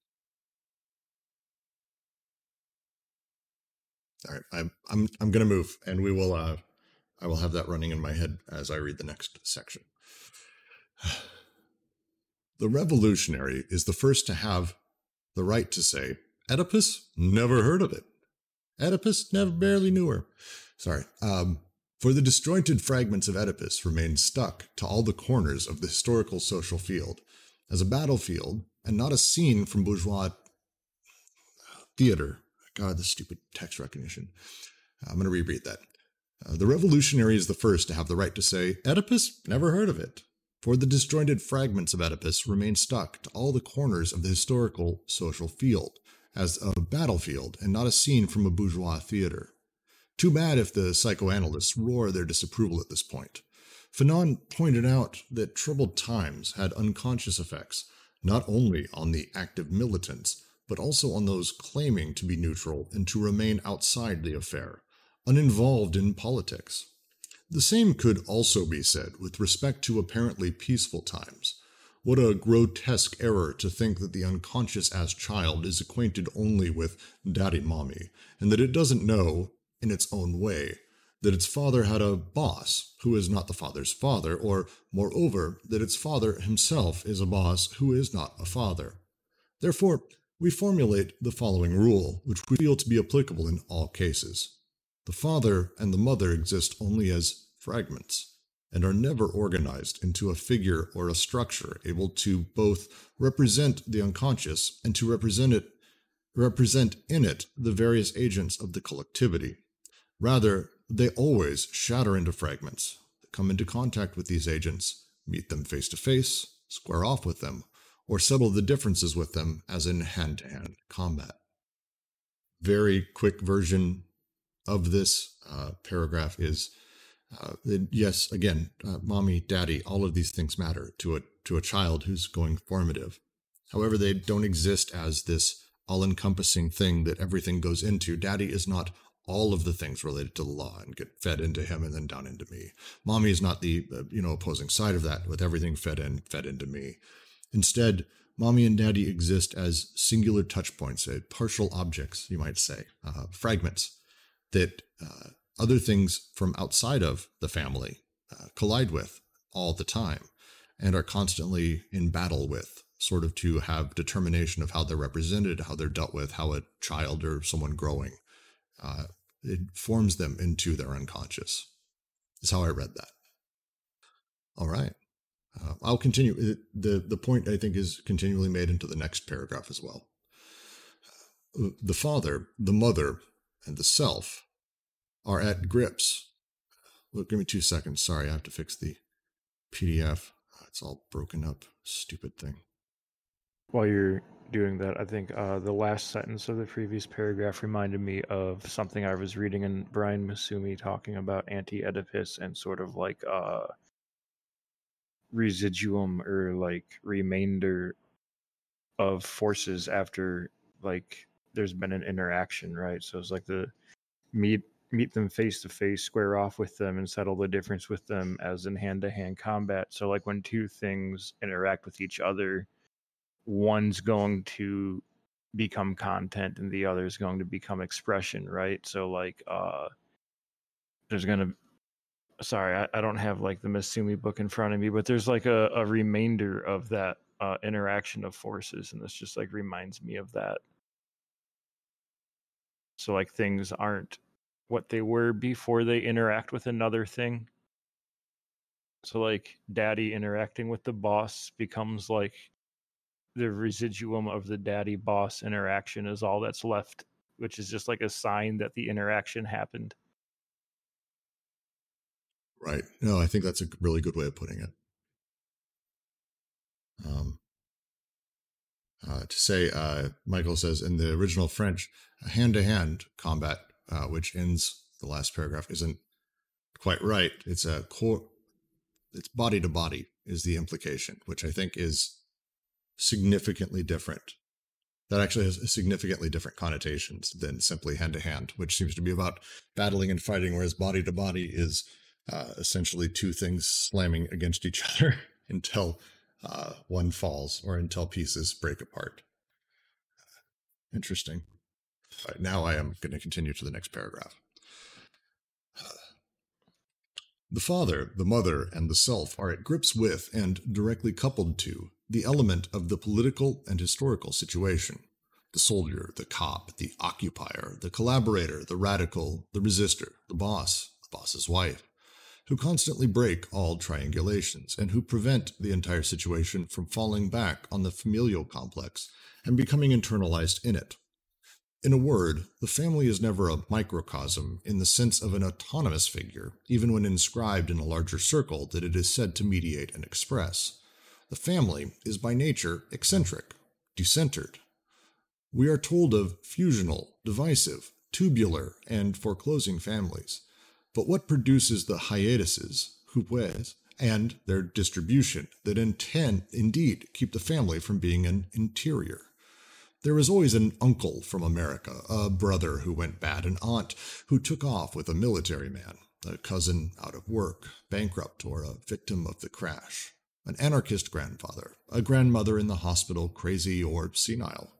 All right, I'm I'm I'm gonna move, and we will. Uh, I will have that running in my head as I read the next section. (sighs) The revolutionary is the first to have the right to say, Oedipus? Never heard of it. Oedipus? Never barely knew her. Sorry. Um, for the disjointed fragments of Oedipus remain stuck to all the corners of the historical social field. As a battlefield, and not a scene from bourgeois theater. God, the stupid text recognition. I'm going to reread that. Uh, the revolutionary is the first to have the right to say, Oedipus? Never heard of it. For the disjointed fragments of Oedipus remain stuck to all the corners of the historical social field, as a battlefield and not a scene from a bourgeois theater. Too bad if the psychoanalysts roar their disapproval at this point. Fanon pointed out that troubled times had unconscious effects, not only on the active militants, but also on those claiming to be neutral and to remain outside the affair, uninvolved in politics. The same could also be said with respect to apparently peaceful times. What a grotesque error to think that the unconscious as child is acquainted only with daddy mommy, and that it doesn't know, in its own way, that its father had a boss who is not the father's father, or, moreover, that its father himself is a boss who is not a father. Therefore, we formulate the following rule, which we feel to be applicable in all cases. The father and the mother exist only as fragments, and are never organized into a figure or a structure able to both represent the unconscious and to represent it represent in it the various agents of the collectivity. Rather, they always shatter into fragments, that come into contact with these agents, meet them face to face, square off with them, or settle the differences with them as in hand to hand combat. Very quick version of this uh, paragraph is uh, yes, again, uh, mommy, daddy, all of these things matter to a to a child who's going formative. However, they don't exist as this all-encompassing thing that everything goes into. Daddy is not all of the things related to the law and get fed into him and then down into me. Mommy is not the uh, you know opposing side of that with everything fed in fed into me. Instead, mommy and daddy exist as singular touch points, uh, partial objects, you might say, uh, fragments that uh, other things from outside of the family uh, collide with all the time and are constantly in battle with, sort of to have determination of how they're represented, how they're dealt with, how a child or someone growing. Uh, it forms them into their unconscious. Is how I read that. All right. Uh, I'll continue. The, the point I think is continually made into the next paragraph as well. Uh, the father, the mother, and the self are at grips. Look, give me two seconds. Sorry, I have to fix the PDF. It's all broken up. Stupid thing. While you're doing that, I think uh, the last sentence of the previous paragraph reminded me of something I was reading in Brian Massumi talking about anti Oedipus and sort of like uh, residuum or like remainder of forces after like there's been an interaction, right? So it's like the meet meet them face to face, square off with them, and settle the difference with them as in hand to hand combat. So like when two things interact with each other, one's going to become content and the other is going to become expression, right? So like uh there's gonna sorry, I, I don't have like the Massumi book in front of me, but there's like a, a remainder of that uh, interaction of forces, and this just like reminds me of that. So like things aren't what they were before they interact with another thing. So like daddy interacting with the boss becomes like the residuum of the daddy boss interaction is all that's left, which is just like a sign that the interaction happened. Right. No, I think that's a really good way of putting it. Um, uh, to say, uh, Michael says in the original French, hand to hand combat, uh, which ends the last paragraph, isn't quite right. It's a core, it's body to body is the implication, which I think is significantly different. That actually has significantly different connotations than simply hand to hand, which seems to be about battling and fighting, whereas body to body is uh, essentially two things slamming against each (laughs) other until uh, one falls or until pieces break apart. Interesting. Now I am going to continue to the next paragraph. The father, the mother, and the self are at grips with and directly coupled to the element of the political and historical situation. The soldier, the cop, the occupier, the collaborator, the radical, the resistor, the boss, the boss's wife, who constantly break all triangulations and who prevent the entire situation from falling back on the familial complex and becoming internalized in it. In a word, the family is never a microcosm in the sense of an autonomous figure, even when inscribed in a larger circle that it is said to mediate and express. The family is by nature eccentric, decentered. We are told of fusional, divisive, tubular, and foreclosing families. But what produces the hiatuses, hupues, and their distribution that intend, indeed, keep the family from being an interior? There is always an uncle from America, a brother who went bad, an aunt who took off with a military man, a cousin out of work, bankrupt, or a victim of the crash, an anarchist grandfather, a grandmother in the hospital, crazy or senile.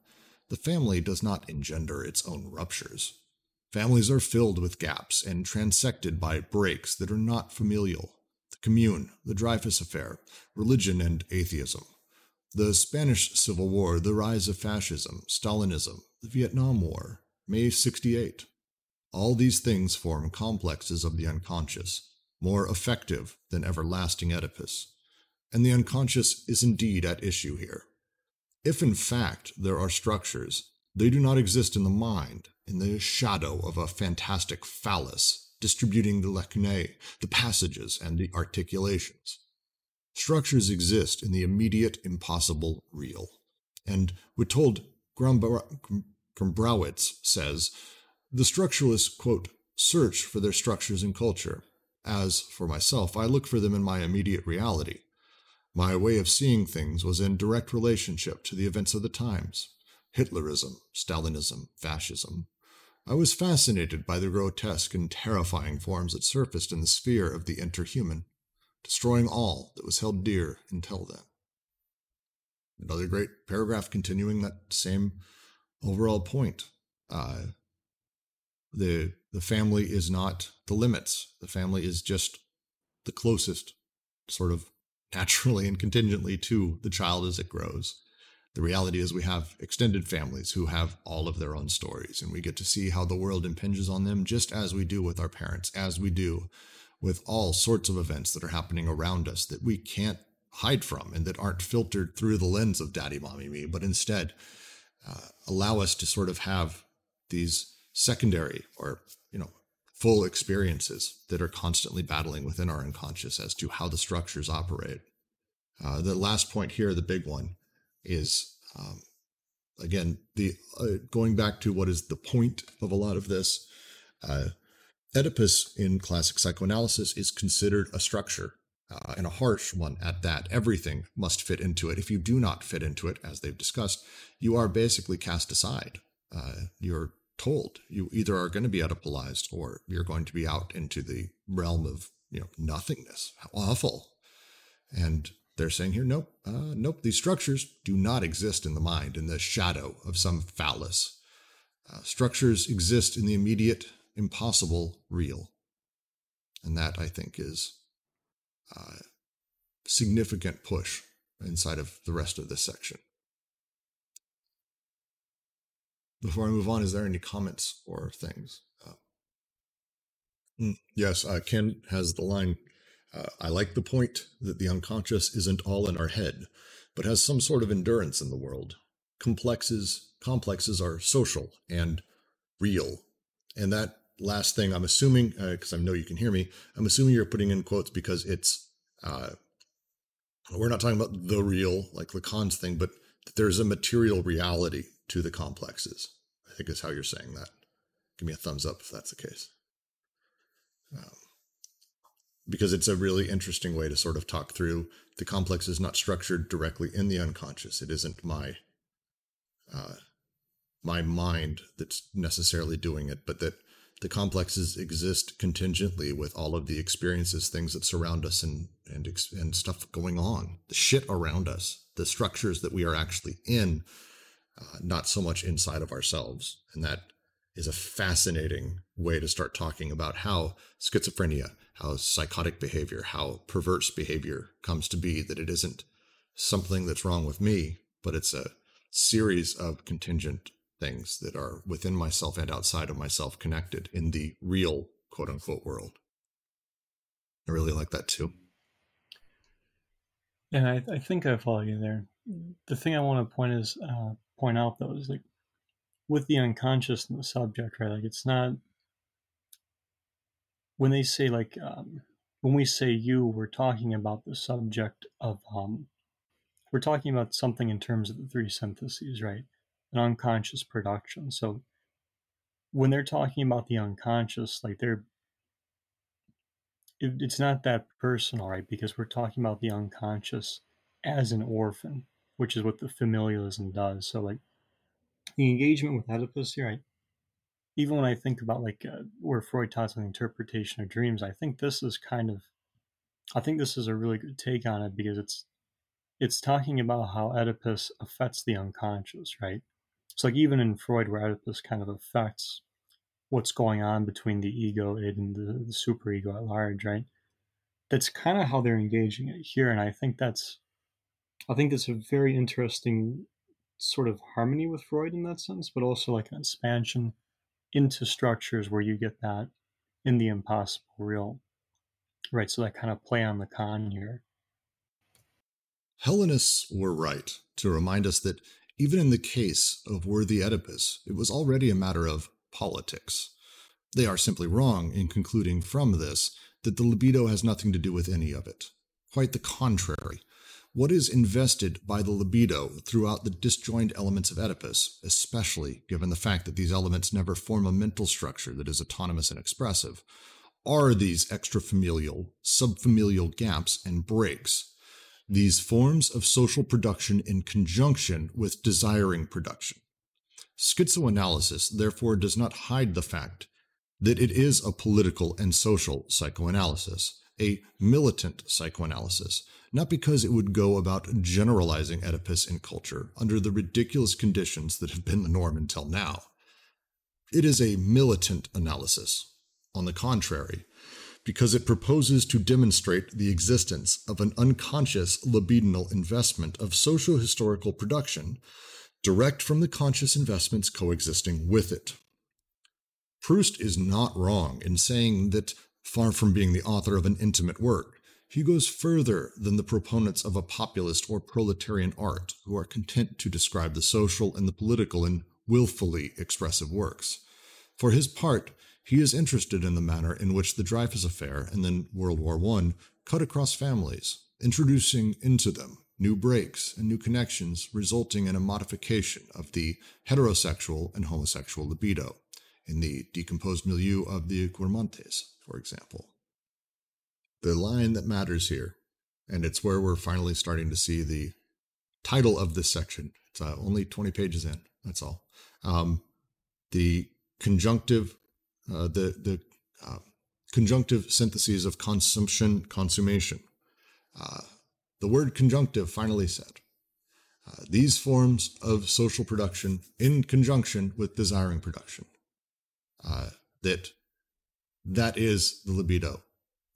The family does not engender its own ruptures. Families are filled with gaps and transected by breaks that are not familial. The commune, the Dreyfus Affair, religion and atheism, the Spanish Civil War, the rise of fascism, Stalinism, the Vietnam War, May 68. All these things form complexes of the unconscious, more effective than everlasting Oedipus. And the unconscious is indeed at issue here. If in fact there are structures, they do not exist in the mind, in the shadow of a fantastic phallus distributing the lacunae, the passages, and the articulations. Structures exist in the immediate impossible real. And we're told Gombrowicz says, the structuralists, quote, search for their structures in culture. As for myself, I look for them in my immediate reality. My way of seeing things was in direct relationship to the events of the times Hitlerism, Stalinism, fascism. I was fascinated by the grotesque and terrifying forms that surfaced in the sphere of the interhuman destroying all that was held dear until then. Another great paragraph continuing that same overall point. Uh, the the family is not the limits. The family is just the closest, sort of (laughs) naturally and contingently to the child as it grows. The reality is we have extended families who have all of their own stories, and we get to see how the world impinges on them just as we do with our parents, as we do with all sorts of events that are happening around us that we can't hide from and that aren't filtered through the lens of daddy, mommy, me, but instead uh, allow us to sort of have these secondary or, you know, full experiences that are constantly battling within our unconscious as to how the structures operate. Uh, the last point here, the big one, is um, again the uh, going back to what is the point of a lot of this. Uh, Oedipus in classic psychoanalysis is considered a structure, uh, and a harsh one at that. Everything must fit into it. If you do not fit into it, as they've discussed, you are basically cast aside. Uh, you're told you either are going to be Oedipalized or you're going to be out into the realm of you know nothingness. How awful! And they're saying here, nope, uh, nope. These structures do not exist in the mind in the shadow of some phallus. Uh, structures exist in the immediate impossible real. And that, I think, is a significant push inside of the rest of this section. Before I move on, is there any comments or things? Uh, mm, yes, uh, Ken has the line uh, I like the point that the unconscious isn't all in our head, but has some sort of endurance in the world. Complexes, complexes are social and real, and that last thing, I'm assuming, because uh, I know you can hear me, I'm assuming you're putting in quotes because it's, uh, we're not talking about the real, like Lacan's thing, but there's a material reality to the complexes. I think is how you're saying that. Give me a thumbs up if that's the case. Um, because it's a really interesting way to sort of talk through the complex is not structured directly in the unconscious. It isn't my uh, my mind that's necessarily doing it, but that the complexes exist contingently with all of the experiences, things that surround us, and and and stuff going on, the shit around us, the structures that we are actually in, uh, not so much inside of ourselves, and that is a fascinating way to start talking about how schizophrenia, how psychotic behavior, how perverse behavior comes to be. That it isn't something that's wrong with me, but it's a series of contingent things that are within myself and outside of myself connected in the real quote unquote world. I really like that too. And I, I think I follow you there. The thing I want to point is uh, point out though is like with the unconscious and the subject, right? Like it's not when they say like um, when we say you, we're talking about the subject of um, we're talking about something in terms of the three syntheses, right? An unconscious production. So when they're talking about the unconscious, like they're it, it's not that personal, right? Because we're talking about the unconscious as an orphan, which is what the familialism does. So like the engagement with Oedipus here, right? Even when I think about like uh, where Freud talks about the interpretation of dreams, I think this is kind of, I think this is a really good take on it because it's, it's talking about how Oedipus affects the unconscious, right? It's like even in Freud, where Oedipus kind of affects what's going on between the ego, id, and the, the superego at large, right? That's kind of how they're engaging it here, and I think that's, I think that's a very interesting sort of harmony with Freud in that sense, but also like an expansion into structures where you get that in the impossible real. Right, so that kind of play on Lacan here. Hellenists were right to remind us that even in the case of worthy Oedipus, it was already a matter of politics. They are simply wrong in concluding from this that the libido has nothing to do with any of it. Quite the contrary. What is invested by the libido throughout the disjoined elements of Oedipus, especially given the fact that these elements never form a mental structure that is autonomous and expressive, are these extrafamilial, subfamilial gaps and breaks, these forms of social production in conjunction with desiring production. Schizoanalysis, therefore, does not hide the fact that it is a political and social psychoanalysis, a militant psychoanalysis, not because it would go about generalizing Oedipus in culture under the ridiculous conditions that have been the norm until now. It is a militant analysis, on the contrary, because it proposes to demonstrate the existence of an unconscious libidinal investment of socio historical production direct from the conscious investments coexisting with it. Proust is not wrong in saying that, far from being the author of an intimate work, he goes further than the proponents of a populist or proletarian art who are content to describe the social and the political in willfully expressive works. For his part, he is interested in the manner in which the Dreyfus Affair and then World War I cut across families, introducing into them new breaks and new connections, resulting in a modification of the heterosexual and homosexual libido in the decomposed milieu of the Guermantes, for example the line that matters here, and it's where we're finally starting to see the title of this section. It's uh, only 20 pages in. That's all. Um, the conjunctive, uh, the the uh, conjunctive syntheses of consumption, consummation. Uh, the word conjunctive finally said. Uh, these forms of social production in conjunction with desiring production. Uh, that that is the libido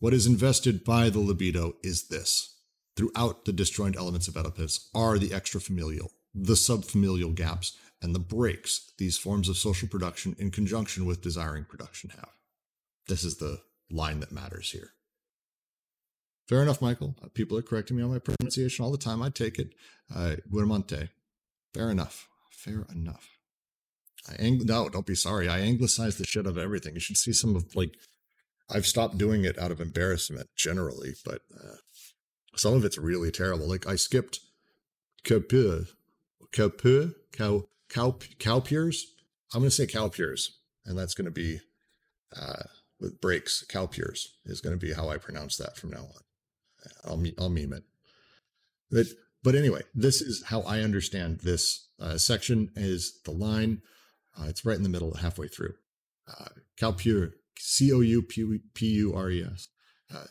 what is invested by the libido is this. Throughout the disjoint elements of Oedipus are the extrafamilial, the subfamilial gaps, and the breaks these forms of social production in conjunction with desiring production have. This is the line that matters here. Fair enough, Michael. Uh, people are correcting me on my pronunciation all the time. I take it. Uh. Fair enough. Fair enough. I ang- no, don't be sorry. I anglicized the shit out of everything. You should see some of like I've stopped doing it out of embarrassment generally, but uh, some of it's really terrible. Like I skipped Capur, Capur, cow, cow, cowpures. I'm going to say cowpures, and that's going to be uh, with breaks. Cowpures is going to be how I pronounce that from now on. I'll I'll meme it. But but anyway, this is how I understand this uh, section. Is the line? Uh, it's right in the middle, halfway through. Uh, Cowpure C O U P U R E S. Uh,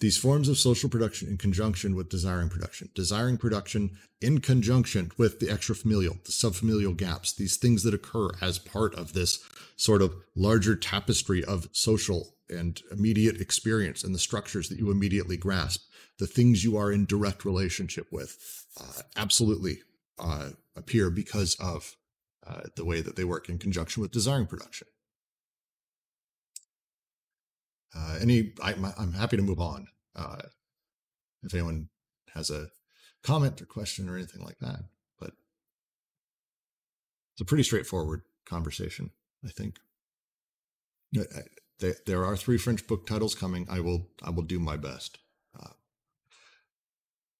these forms of social production in conjunction with desiring production, desiring production in conjunction with the extrafamilial, the subfamilial gaps, these things that occur as part of this sort of larger tapestry of social and immediate experience and the structures that you immediately grasp, the things you are in direct relationship with, uh, absolutely uh, appear because of uh, the way that they work in conjunction with desiring production. Uh, any, I, am happy to move on. Uh, if anyone has a comment or question or anything like that, but it's a pretty straightforward conversation, I think. There are three French book titles coming. I will, I will do my best. Uh,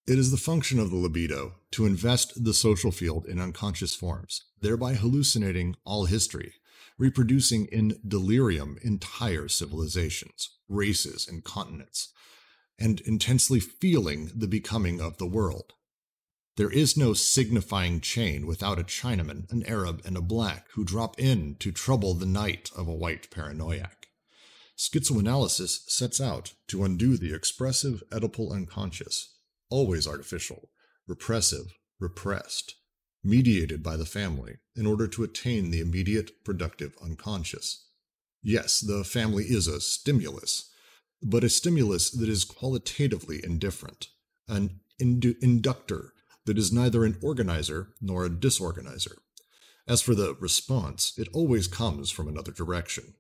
it is the function of the libido to invest the social field in unconscious forms, thereby hallucinating all history, reproducing in delirium entire civilizations, races, and continents, and intensely feeling the becoming of the world. There is no signifying chain without a Chinaman, an Arab, and a black who drop in to trouble the night of a white paranoiac. Schizoanalysis sets out to undo the expressive Oedipal unconscious, always artificial, repressive, repressed, mediated by the family, in order to attain the immediate productive unconscious. Yes, the family is a stimulus, but a stimulus that is qualitatively indifferent, an indu- inductor that is neither an organizer nor a disorganizer. As for the response, it always comes from another direction.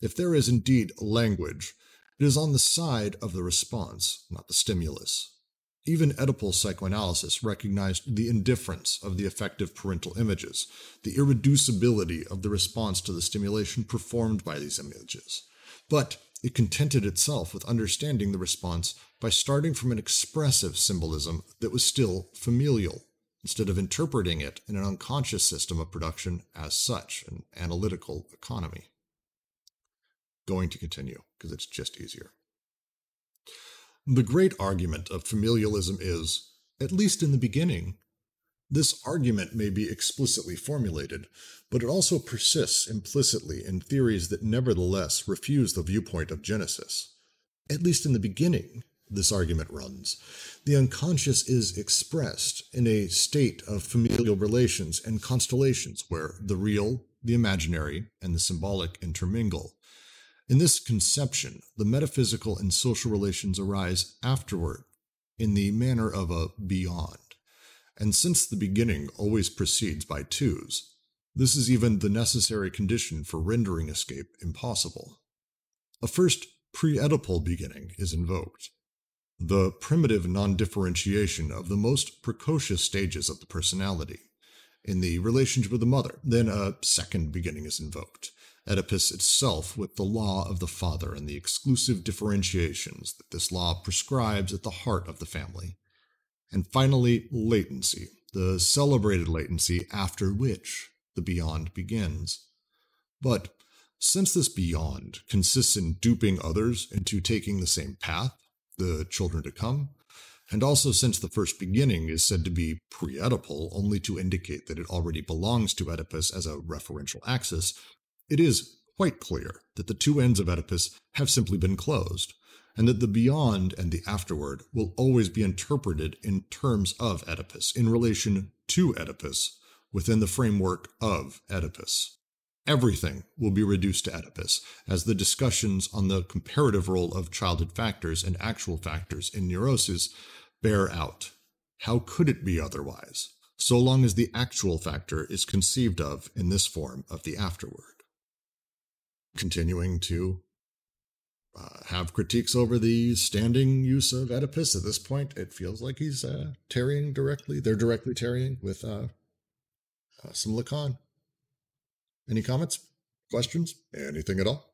If there is indeed language, it is on the side of the response, not the stimulus. Even Oedipal psychoanalysis recognized the indifference of the affective parental images, the irreducibility of the response to the stimulation performed by these images. But it contented itself with understanding the response by starting from an expressive symbolism that was still familial, instead of interpreting it in an unconscious system of production as such, an analytical economy. Going to continue, because it's just easier. The great argument of familialism is, at least in the beginning, this argument may be explicitly formulated, but it also persists implicitly in theories that nevertheless refuse the viewpoint of Genesis. At least in the beginning, this argument runs, the unconscious is expressed in a state of familial relations and constellations where the real, the imaginary, and the symbolic intermingle, in this conception, the metaphysical and social relations arise afterward in the manner of a beyond. And since the beginning always proceeds by twos, this is even the necessary condition for rendering escape impossible. A first pre Oedipal beginning is invoked. The primitive non differentiation of the most precocious stages of the personality. In the relationship with the mother, then a second beginning is invoked Oedipus itself with the law of the father and the exclusive differentiations that this law prescribes at the heart of the family. And finally, latency, the celebrated latency after which the beyond begins. But since this beyond consists in duping others into taking the same path, the children to come, and also since the first beginning is said to be pre Oedipal only to indicate that it already belongs to Oedipus as a referential axis, it is quite clear that the two ends of Oedipus have simply been closed, and that the beyond and the afterward will always be interpreted in terms of Oedipus, in relation to Oedipus, within the framework of Oedipus. Everything will be reduced to Oedipus, as the discussions on the comparative role of childhood factors and actual factors in neurosis bear out. How could it be otherwise, so long as the actual factor is conceived of in this form of the afterward? Continuing to uh, have critiques over the standing use of Oedipus. At this point, it feels like he's uh, tarrying directly. They're directly tarrying with uh, uh, some Lacan. Any comments, questions, anything at all?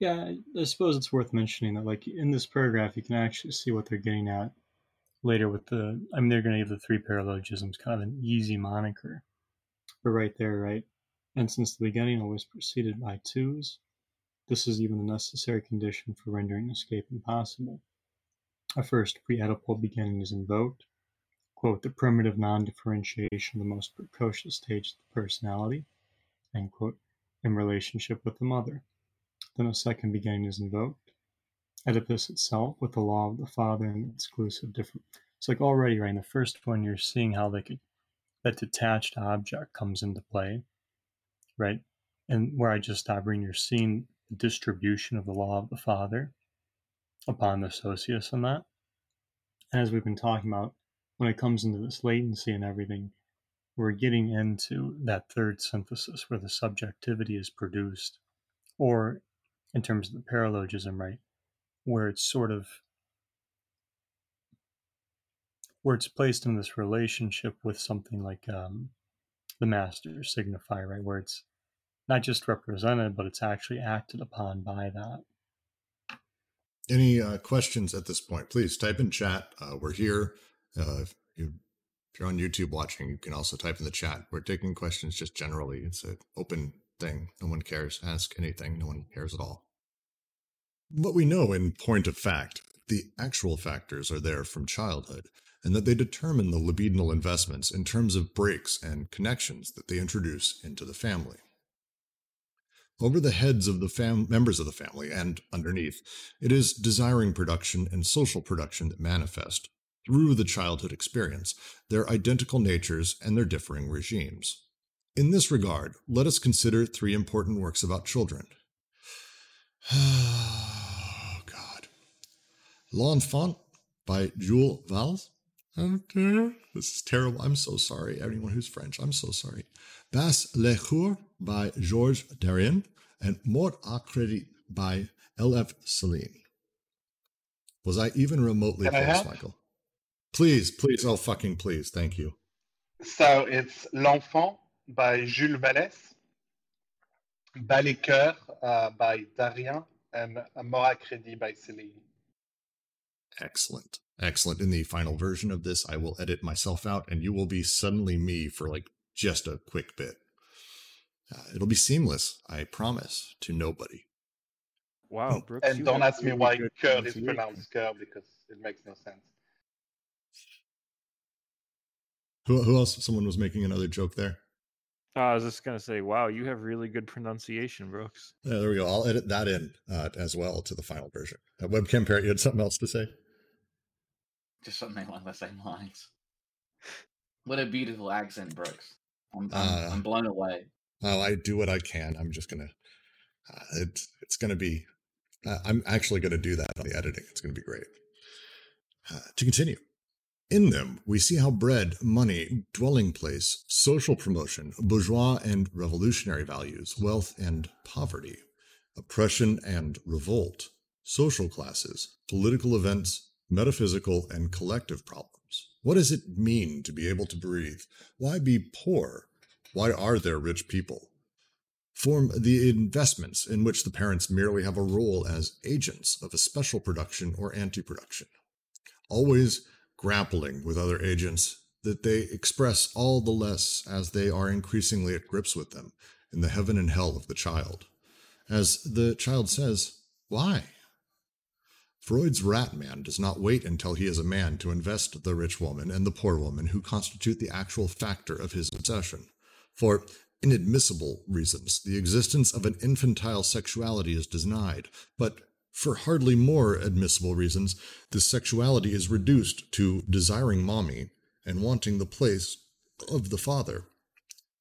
Yeah, I suppose it's worth mentioning that, like in this paragraph, you can actually see what they're getting at later with the. I mean, they're going to give the three paralogisms kind of an easy moniker, but right there, right, and since the beginning always preceded by twos, this is even a necessary condition for rendering escape impossible. A first pre-Oedipal beginning is invoked, quote, the primitive non-differentiation, of the most precocious stage of the personality, end quote, in relationship with the mother. Then a second beginning is invoked, Oedipus itself with the law of the father and exclusive different. It's like already, right, in the first one, you're seeing how that detached object comes into play right? And where I just stop reading, you're seeing the distribution of the law of the Father upon the socius and that. And as we've been talking about, when it comes into this latency and everything, we're getting into that third synthesis where the subjectivity is produced, or in terms of the paralogism, right? Where it's sort of where it's placed in this relationship with something like um, the master signify, right? Where it's not just represented, but it's actually acted upon by that. Any uh, questions at this point? Please type in chat. Uh, we're here. Uh, if, you, you're on YouTube watching, you can also type in the chat. We're taking questions just generally. It's an open thing. No one cares. Ask anything. No one cares at all. What we know in point of fact, the actual factors are there from childhood, and that they determine the libidinal investments in terms of breaks and connections that they introduce into the family. Over the heads of the fam- members of the family and underneath, it is desiring production and social production that manifest, through the childhood experience, their identical natures and their differing regimes. In this regard, let us consider three important works about children. (sighs) oh, God. L'Enfant by Jules Vallès. This is terrible. I'm so sorry. Anyone who's French, I'm so sorry. Bas les Cœurs by Georges Darien and Mort à Crédit by L.F. Celine. Was I even remotely Can close, Michael? Please, please, oh fucking please, thank you. So it's L'Enfant by Jules Vallès, Bas les Cœurs uh, by Darien, and Mort à Crédit by Celine. Excellent. Excellent. In the final version of this, I will edit myself out and you will be suddenly me for like just a quick bit. Uh, it'll be seamless, I promise, to nobody. Wow, Brooks, And don't ask me why cœur is pronounced cœur because it makes no sense. Who, who else? Someone was making another joke there. Uh, I was just gonna say, wow, you have really good pronunciation, Brooks. Yeah, there we go. I'll edit that in uh, as well to the final version. Uh, webcam parrot, you had something else to say? Just something along the same lines. What a beautiful accent, Brooks. I'm, Uh, I'm blown away. Oh, I do what I can. I'm just gonna. Uh, it's it's gonna be. Uh, I'm actually gonna do that on the editing. It's gonna be great. Uh, to continue, in them we see how bread, money, dwelling place, social promotion, bourgeois and revolutionary values, wealth and poverty, oppression and revolt, social classes, political events, metaphysical and collective problems. What does it mean to be able to breathe? Why be poor? Why are there rich people? Form the investments in which the parents merely have a role as agents of a special production or anti production, always grappling with other agents that they express all the less as they are increasingly at grips with them in the heaven and hell of the child. As the child says, Why? Freud's rat man does not wait until he is a man to invest the rich woman and the poor woman who constitute the actual factor of his obsession. For inadmissible reasons, the existence of an infantile sexuality is denied, but for hardly more admissible reasons, this sexuality is reduced to desiring mommy and wanting the place of the father.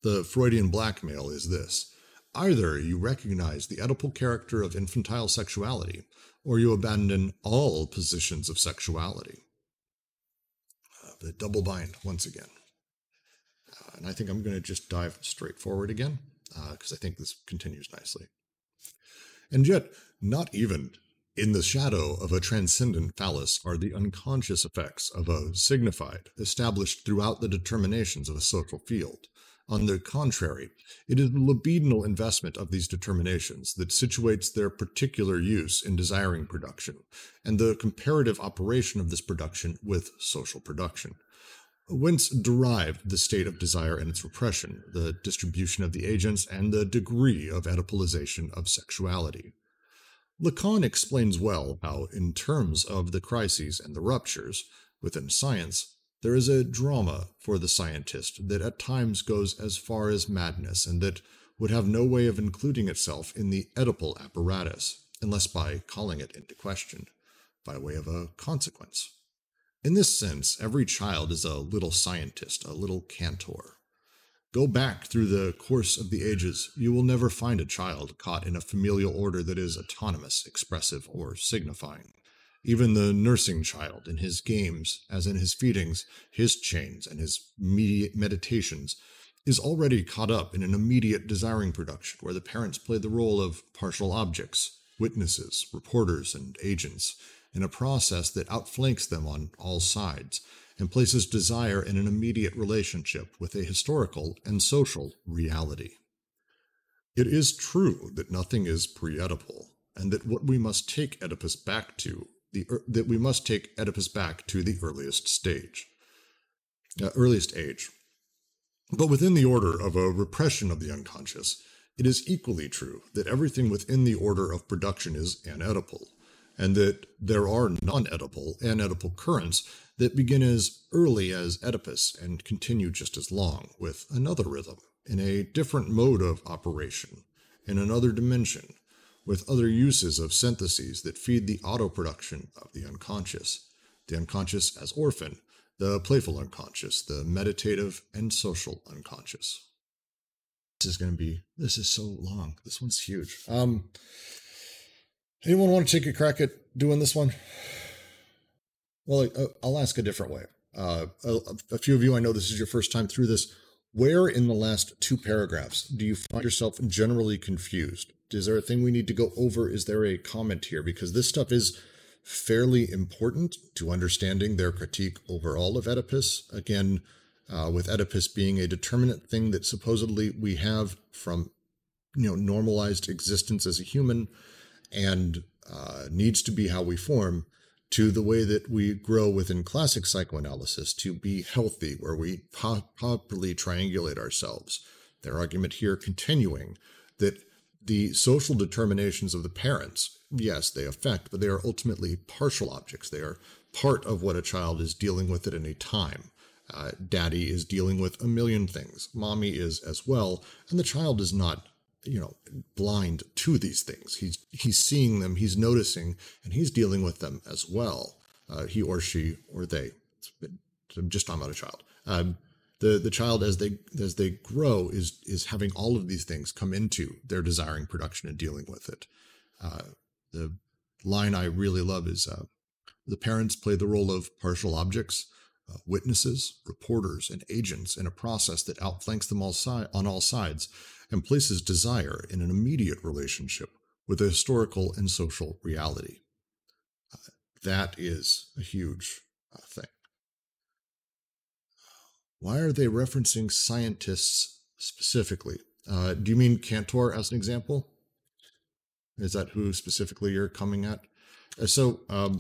The Freudian blackmail is this either you recognize the Oedipal character of infantile sexuality, or you abandon all positions of sexuality. Uh, the double bind once again. Uh, and I think I'm going to just dive straight forward again, because I think this continues nicely. And yet, not even in the shadow of a transcendent phallus are the unconscious effects of a signified, established throughout the determinations of a social field. On the contrary, it is the libidinal investment of these determinations that situates their particular use in desiring production, and the comparative operation of this production with social production. Whence derived the state of desire and its repression, the distribution of the agents, and the degree of Oedipalization of sexuality. Lacan explains well how, in terms of the crises and the ruptures within science, there is a drama for the scientist that at times goes as far as madness and that would have no way of including itself in the Oedipal apparatus, unless by calling it into question, by way of a consequence. In this sense, every child is a little scientist, a little cantor. Go back through the course of the ages, you will never find a child caught in a familial order that is autonomous, expressive, or signifying. Even the nursing child, in his games, as in his feedings, his chains, and his meditations, is already caught up in an immediate desiring production where the parents play the role of partial objects, witnesses, reporters, and agents in a process that outflanks them on all sides and places desire in an immediate relationship with a historical and social reality. It is true that nothing is pre-Oedipal, and that what we must take Oedipus back to the that we must take Oedipus back to the earliest stage, uh, earliest age. But within the order of a repression of the unconscious, it is equally true that everything within the order of production is anedipal, and that there are non-Oedipal and Oedipal currents that begin as early as Oedipus and continue just as long, with another rhythm, in a different mode of operation, in another dimension, with other uses of syntheses that feed the auto-production of the unconscious, the unconscious as orphan, the playful unconscious, the meditative and social unconscious. This is going to be, this is so long. This one's huge. Um, anyone want to take a crack at doing this one? Well, uh, I'll ask a different way. Uh, a, a, few of you, I know this is your first time through this. Where in the last two paragraphs do you find yourself generally confused? Is there a thing we need to go over? Is there a comment here? Because this stuff is fairly important to understanding their critique overall of Oedipus. Again, uh, with Oedipus being a determinate thing that supposedly we have from you know normalized existence as a human and uh, needs to be how we form to the way that we grow within classic psychoanalysis to be healthy, where we properly triangulate ourselves. Their argument here continuing that the social determinations of the parents, yes, they affect, but they are ultimately partial objects. They are part of what a child is dealing with at any time. Uh, daddy is dealing with a million things. Mommy is as well, and the child is not you know blind to these things he's he's seeing them he's noticing and he's dealing with them as well uh, he or she or they i'm just talking about a child um, the the child as they as they grow is is having all of these things come into their desiring production and dealing with it uh, the line i really love is uh, the parents play the role of partial objects uh, witnesses, reporters, and agents in a process that outflanks them all si- on all sides and places desire in an immediate relationship with a historical and social reality. Uh, that is a huge uh, thing. Why are they referencing scientists specifically? Uh, do you mean Cantor as an example? Is that who specifically you're coming at? Uh, so, um,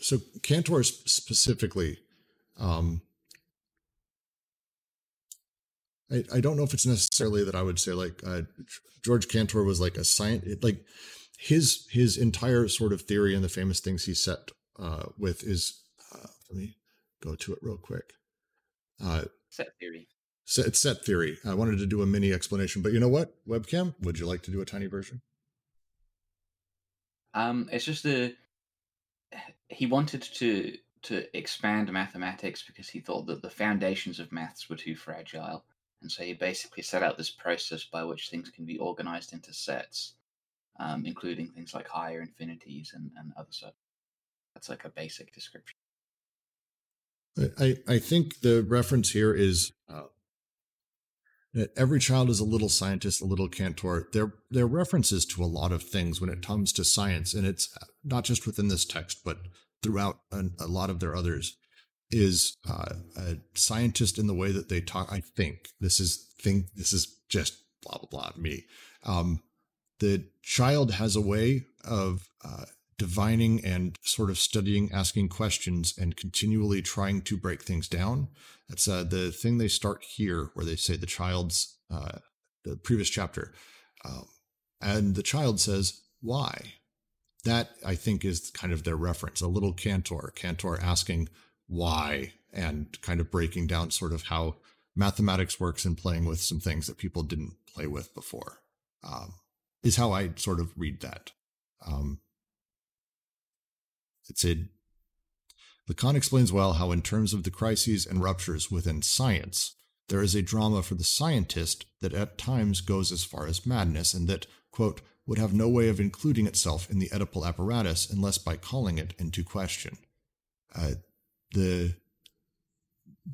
so Cantor specifically um, I, I don't know if it's necessarily that I would say like uh, George Cantor was like a science like his his entire sort of theory and the famous things he set uh, with is uh, let me go to it real quick. Uh, set theory. Set, it's set theory. I wanted to do a mini explanation, but you know what? Webcam, would you like to do a tiny version? Um, it's just a he wanted to to expand mathematics because he thought that the foundations of maths were too fragile and so he basically set out this process by which things can be organized into sets, um, including things like higher infinities and, and other stuff. That's like a basic description. I, I think the reference here is uh, that every child is a little scientist, a little cantor. They're, they're references to a lot of things when it comes to science, and it's not just within this text, but throughout a, a lot of their others is uh, a scientist in the way that they talk. I think this is think this is just blah blah blah me. Um, the child has a way of uh, divining and sort of studying, asking questions, and continually trying to break things down. That's uh, the thing they start here, where they say the child's uh, the previous chapter, um, and the child says why. That I think is kind of their reference. A little cantor, cantor asking why and kind of breaking down sort of how mathematics works and playing with some things that people didn't play with before um, is how I sort of read that. Um, it's a Lacan explains well how, in terms of the crises and ruptures within science, there is a drama for the scientist that at times goes as far as madness and that, quote, would have no way of including itself in the Oedipal apparatus unless by calling it into question. Uh, the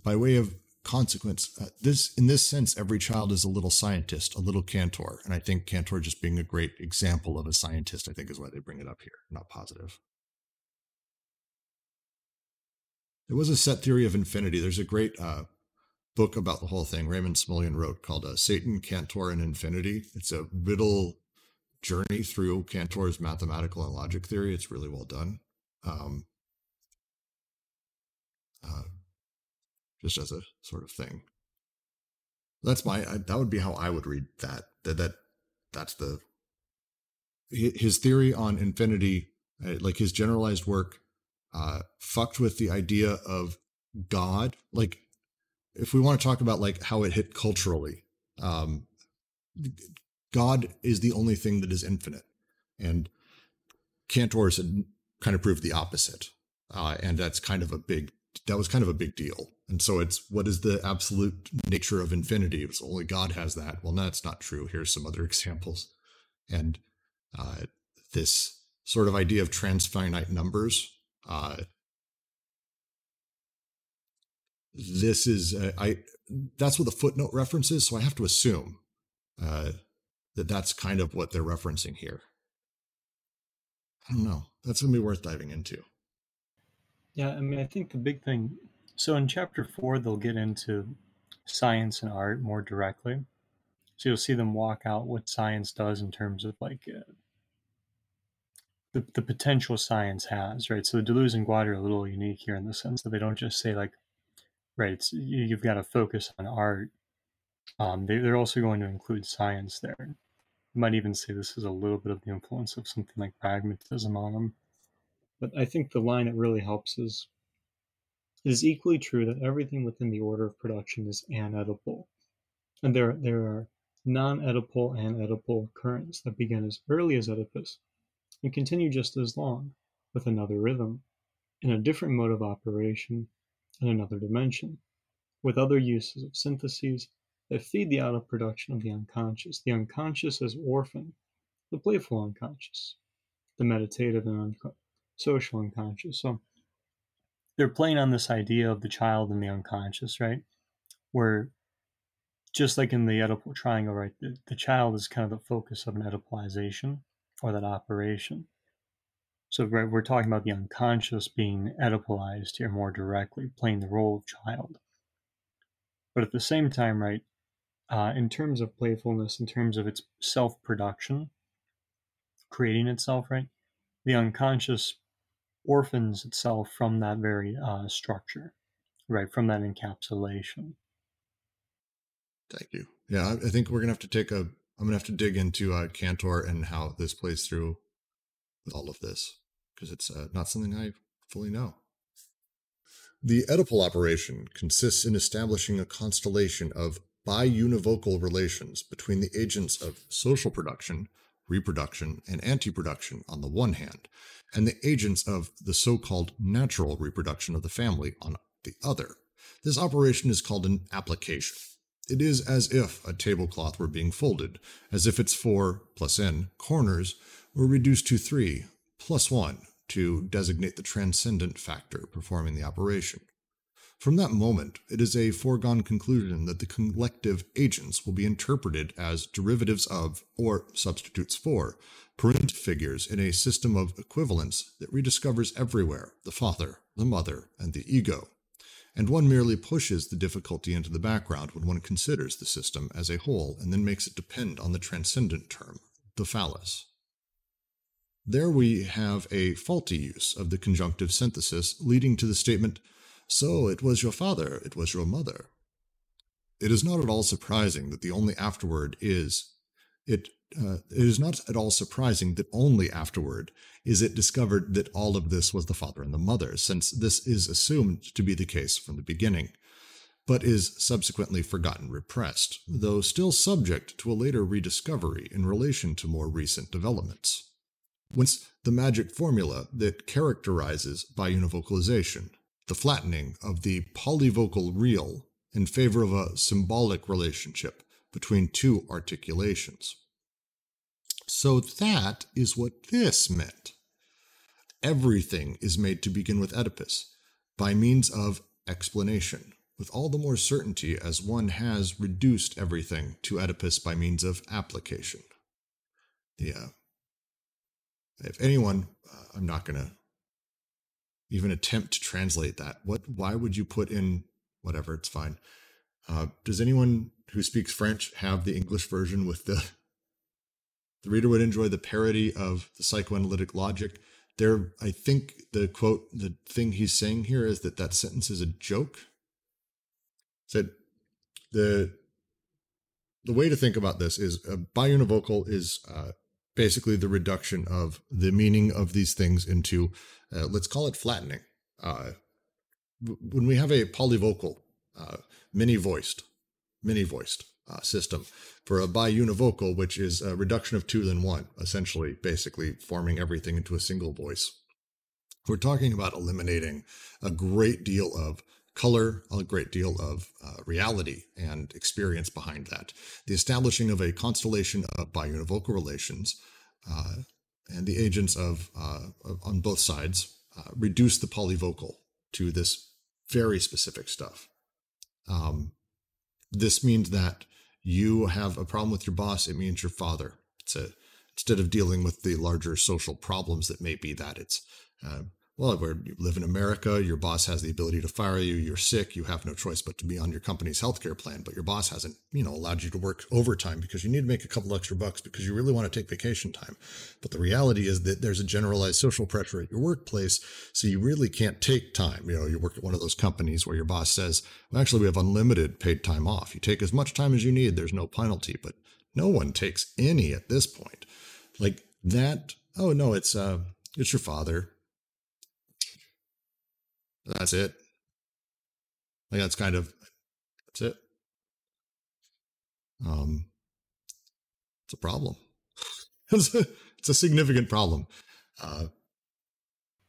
by way of consequence. Uh, this, in this sense, every child is a little scientist, a little Cantor, and I think Cantor just being a great example of a scientist, I think, is why they bring it up here. Not positive. There was a set theory of infinity. There's a great uh, book about the whole thing Raymond Smullyan wrote called uh, Satan, Cantor, and Infinity. It's a riddle journey through Cantor's mathematical and logic theory. It's really well done. Um, uh, just as a sort of thing. That's my I, that would be how I would read that. That that that's the his theory on infinity, uh, like his generalized work, uh, fucked with the idea of God. Like, if we want to talk about like how it hit culturally, um, God is the only thing that is infinite, and Cantor's had kind of proved the opposite, uh, and that's kind of a big that was kind of a big deal. And so it's what is the absolute nature of infinity? It's only God has that. Well, no, that's not true. Here's some other (laughs) examples. And uh, this sort of idea of transfinite numbers. Uh, this is uh, I. That's what the footnote references. So I have to assume uh, that that's kind of what they're referencing here. I don't know. That's gonna be worth diving into. Yeah, I mean, I think the big thing. So in chapter four, they'll get into science and art more directly. So you'll see them walk out what science does in terms of like uh, the, the potential science has, right? So the Deleuze and Guattari are a little unique here in the sense that they don't just say like, right, you've got to focus on art. Um, they, they're also going to include science there. You might even say this is a little bit of the influence of something like pragmatism on them. But I think the line that really helps is it is equally true that everything within the order of production is anedipal. And there, there are non-Oedipal and Oedipal currents that begin as early as Oedipus and continue just as long, with another rhythm, in a different mode of operation, in another dimension, with other uses of syntheses that feed the auto production of the unconscious, the unconscious as orphan, the playful unconscious, the meditative and unconscious social unconscious. So they're playing on this idea of the child and the unconscious, right? Where just like in the Oedipal triangle, right, the, the child is kind of the focus of an Oedipalization or that operation. So we're talking about the unconscious being Oedipalized here more directly, playing the role of child. But at the same time, right, uh, in terms of playfulness, in terms of its self production, creating itself, right, the unconscious orphans itself from that very uh, structure, right? From that encapsulation. Thank you. Yeah, I think we're gonna have to take a. I'm gonna have to dig into uh, Cantor and how this plays through with all of this because it's uh, not something I fully know. The Oedipal operation consists in establishing a constellation of biunivocal relations between the agents of social production, reproduction, and anti-production on the one hand, and the agents of the so called natural reproduction of the family on the other. This operation is called an application. It is as if a tablecloth were being folded, as if its four plus n corners were reduced to three plus one to designate the transcendent factor performing the operation. From that moment, it is a foregone conclusion that the collective agents will be interpreted as derivatives of, or substitutes for, parent figures in a system of equivalence that rediscovers everywhere the father, the mother, and the ego. And one merely pushes the difficulty into the background when one considers the system as a whole and then makes it depend on the transcendent term, the phallus. There we have a faulty use of the conjunctive synthesis, leading to the statement, So it was your father, it was your mother. It is not at all surprising that the only afterword is, it uh, it is not at all surprising that only afterward is it discovered that all of this was the father and the mother, since this is assumed to be the case from the beginning, but is subsequently forgotten repressed, though still subject to a later rediscovery in relation to more recent developments. Whence the magic formula that characterizes biunivocalization, the flattening of the polyvocal real in favor of a symbolic relationship between two articulations. So that is what this meant. Everything is made to begin with Oedipus by means of explanation, with all the more certainty as one has reduced everything to Oedipus by means of application. Yeah. If anyone, uh, I'm not going to even attempt to translate that. What? Why would you put in whatever? It's fine. Uh, does anyone who speaks French have the English version with the? The reader would enjoy the parody of the psychoanalytic logic. There, I think the quote, the thing he's saying here is that that sentence is a joke. Said the the way to think about this is a biunivocal is uh, basically the reduction of the meaning of these things into, uh, let's call it flattening. Uh, when we have a polyvocal, uh, many voiced, many voiced uh, system for a biunivocal, which is a reduction of two than one, essentially, basically forming everything into a single voice. We're talking about eliminating a great deal of color, a great deal of uh, reality and experience behind that. The establishing of a constellation of biunivocal relations uh, and the agents of, uh, on both sides uh, reduce the polyvocal to this very specific stuff. Um, this means that you have a problem with your boss. It means your father. It's a instead of dealing with the larger social problems that may be that it's uh, well, where you live in America, your boss has the ability to fire you. You're sick. You have no choice but to be on your company's healthcare plan. But your boss hasn't, you know, allowed you to work overtime because you need to make a couple extra bucks because you really want to take vacation time. But the reality is that there's a generalized social pressure at your workplace. So you really can't take time. You know, you work at one of those companies where your boss says, well, actually, we have unlimited paid time off. You take as much time as you need. There's no penalty, but no one takes any at this point. Like that. Oh no, it's, uh, it's your father that's it. Like that's kind of that's it. Um, it's a problem. (laughs) it's, a, it's a significant problem. Uh,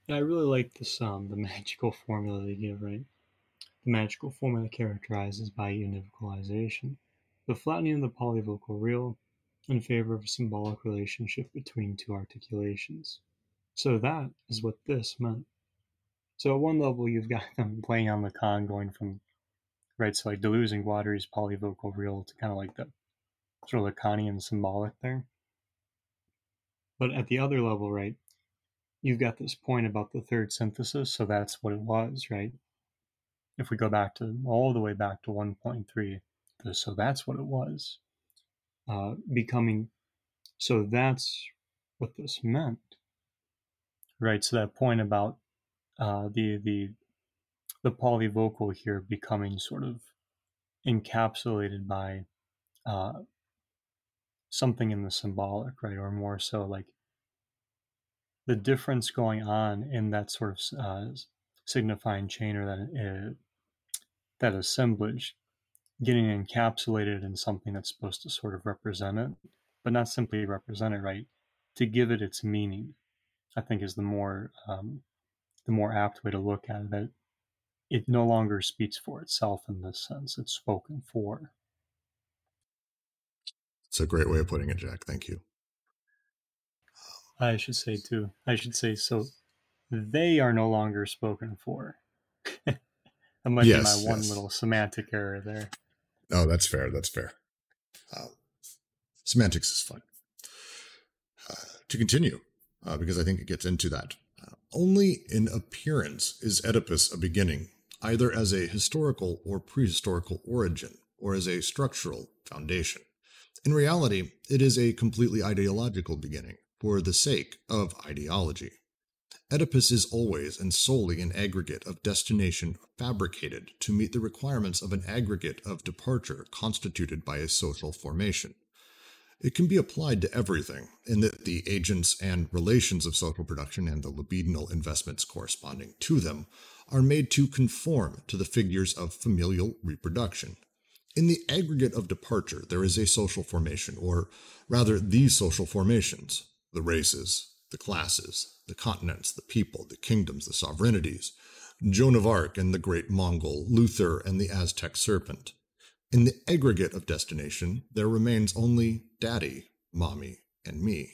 I really like this um the (laughs) magical formula they give, right? The magical formula characterizes biunivocalization, the flattening of the polyvocal real in favor of a symbolic relationship between two articulations. So that is what this meant. So at one level, you've got (laughs) them playing on the con, going from right, so like Deleuze and Guattari's polyvocal real to kind of like the sort of Lacanian symbolic there. But at the other level, right, you've got this point about the third synthesis, so that's what it was, right? If we go back to all the way back to 1.3, so that's what it was. Uh, becoming, so that's what this meant, right? So that point about uh, the the the polyvocal here becoming sort of encapsulated by uh, something in the symbolic, right, or more so like the difference going on in that sort of uh, signifying chain or that uh, that assemblage getting encapsulated in something that's supposed to sort of represent it, but not simply represent it, right? To give it its meaning, I think is the more um, the more apt way to look at it. That it no longer speaks for itself in this sense; it's spoken for. It's a great way of putting it, Jack. Thank you. I should say too. I should say so. They are no longer spoken for. (laughs) that might yes, be my one yes. little semantic error there. Oh, that's fair. That's fair. Uh, semantics is fun. Uh, to continue, uh, because I think it gets into that. Only in appearance is Oedipus a beginning, either as a historical or prehistorical origin, or as a structural foundation. In reality, it is a completely ideological beginning, for the sake of ideology. Oedipus is always and solely an aggregate of destination fabricated to meet the requirements of an aggregate of departure constituted by a social formation. It can be applied to everything, in that the agents and relations of social production and the libidinal investments corresponding to them are made to conform to the figures of familial reproduction. In the aggregate of departure, there is a social formation, or rather, these social formations the races, the classes, the continents, the people, the kingdoms, the sovereignties, Joan of Arc and the great Mongol, Luther and the Aztec serpent. In the aggregate of destination, there remains only daddy, mommy, and me.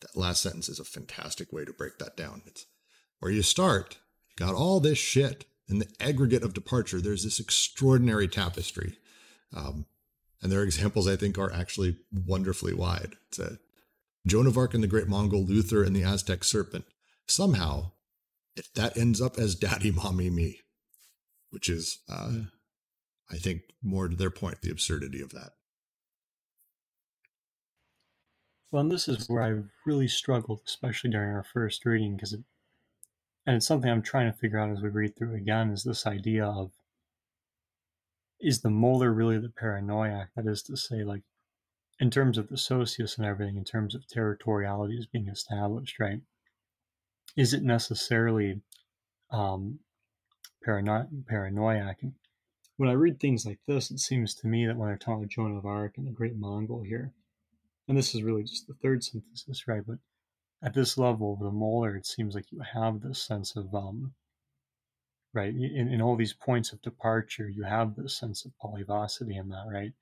That last sentence is a fantastic way to break that down. It's where you start, you got all this shit, in the aggregate of departure, there's this extraordinary tapestry. Um, and their examples, I think, are actually wonderfully wide. It's a Joan of Arc and the Great Mongol, Luther and the Aztec Serpent. Somehow, it, that ends up as (laughs) Daddy, Mommy, Me, which is, uh. I think, more to their point, the absurdity of that. Well, and this is where I really struggled, especially during our first reading, because it, and it's something I'm trying to figure out as we read through again, is this idea of is the molar really the paranoiac? That is to say, like, in terms of the socius and everything, in terms of territoriality is being established, right? Is it necessarily um, parano- paranoiac? And when I read things like this, it seems to me that when I talk about Joan of Arc and the Great Mongol here, and this is really just the third synthesis, right? But at this level of the molar, it seems like you have this sense of um, right? In, in all these points of departure, you have this sense of polyvocity in that, right?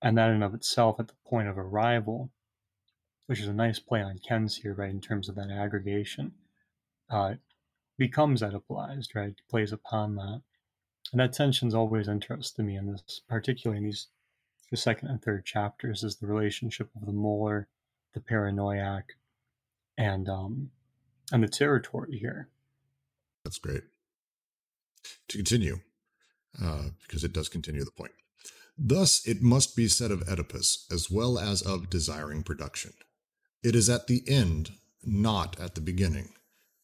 And that in of itself, at the point of arrival, which is a nice play on Ken's here, right, in terms of that aggregation, uh, becomes Oedipalized, right? Plays upon that. And that tension's always interested me in this, particularly in these the second and third chapters, is the relationship of the molar, the paranoiac, and um and the territory here. That's great to continue, uh, because it does continue the point. Thus, it must be said of Oedipus, as well as of desiring production. It is at the end, not at the beginning,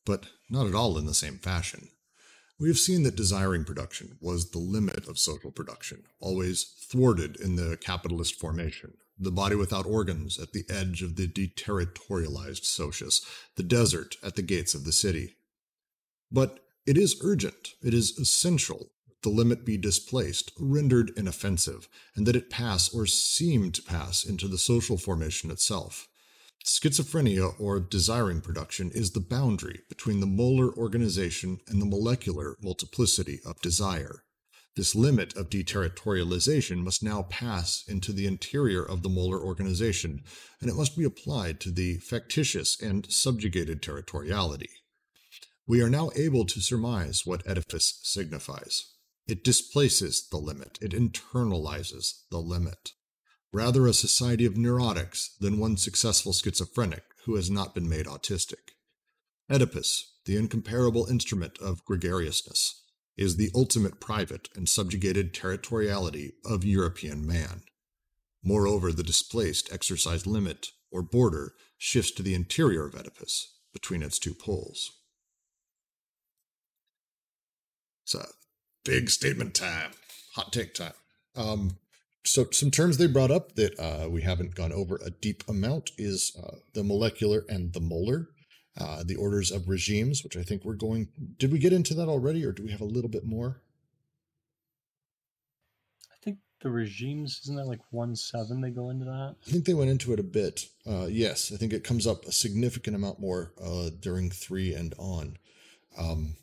but not at all in the same fashion. We have seen that desiring production was the limit of social production, always thwarted in the capitalist formation, the body without organs at the edge of the deterritorialized socius, the desert at the gates of the city. But it is urgent, it is essential that the limit be displaced, rendered inoffensive, and that it pass or seem to pass into the social formation itself. Schizophrenia or desiring production is the boundary between the molar organization and the molecular multiplicity of desire. This limit of deterritorialization must now pass into the interior of the molar organization, and it must be applied to the factitious and subjugated territoriality we are now able to surmise what Oedipus signifies. It displaces the limit, it internalizes the limit. Rather a society of neurotics than one successful schizophrenic who has not been made autistic. Oedipus, the incomparable instrument of gregariousness, is the ultimate private and subjugated territoriality of European man. Moreover, the displaced exercise limit, or border, shifts to the interior of Oedipus, between its two poles. A big statement time, hot take time. Um, so some terms they brought up that uh, we haven't gone over a deep amount is uh, the molecular and the molar, uh, the orders of regimes, which I think we're going. Did we get into that already, or do we have a little bit more? I think the regimes isn't that like one seven? They go into that. I think they went into it a bit. Uh, yes, I think it comes up a significant amount more uh, during three and on. Um,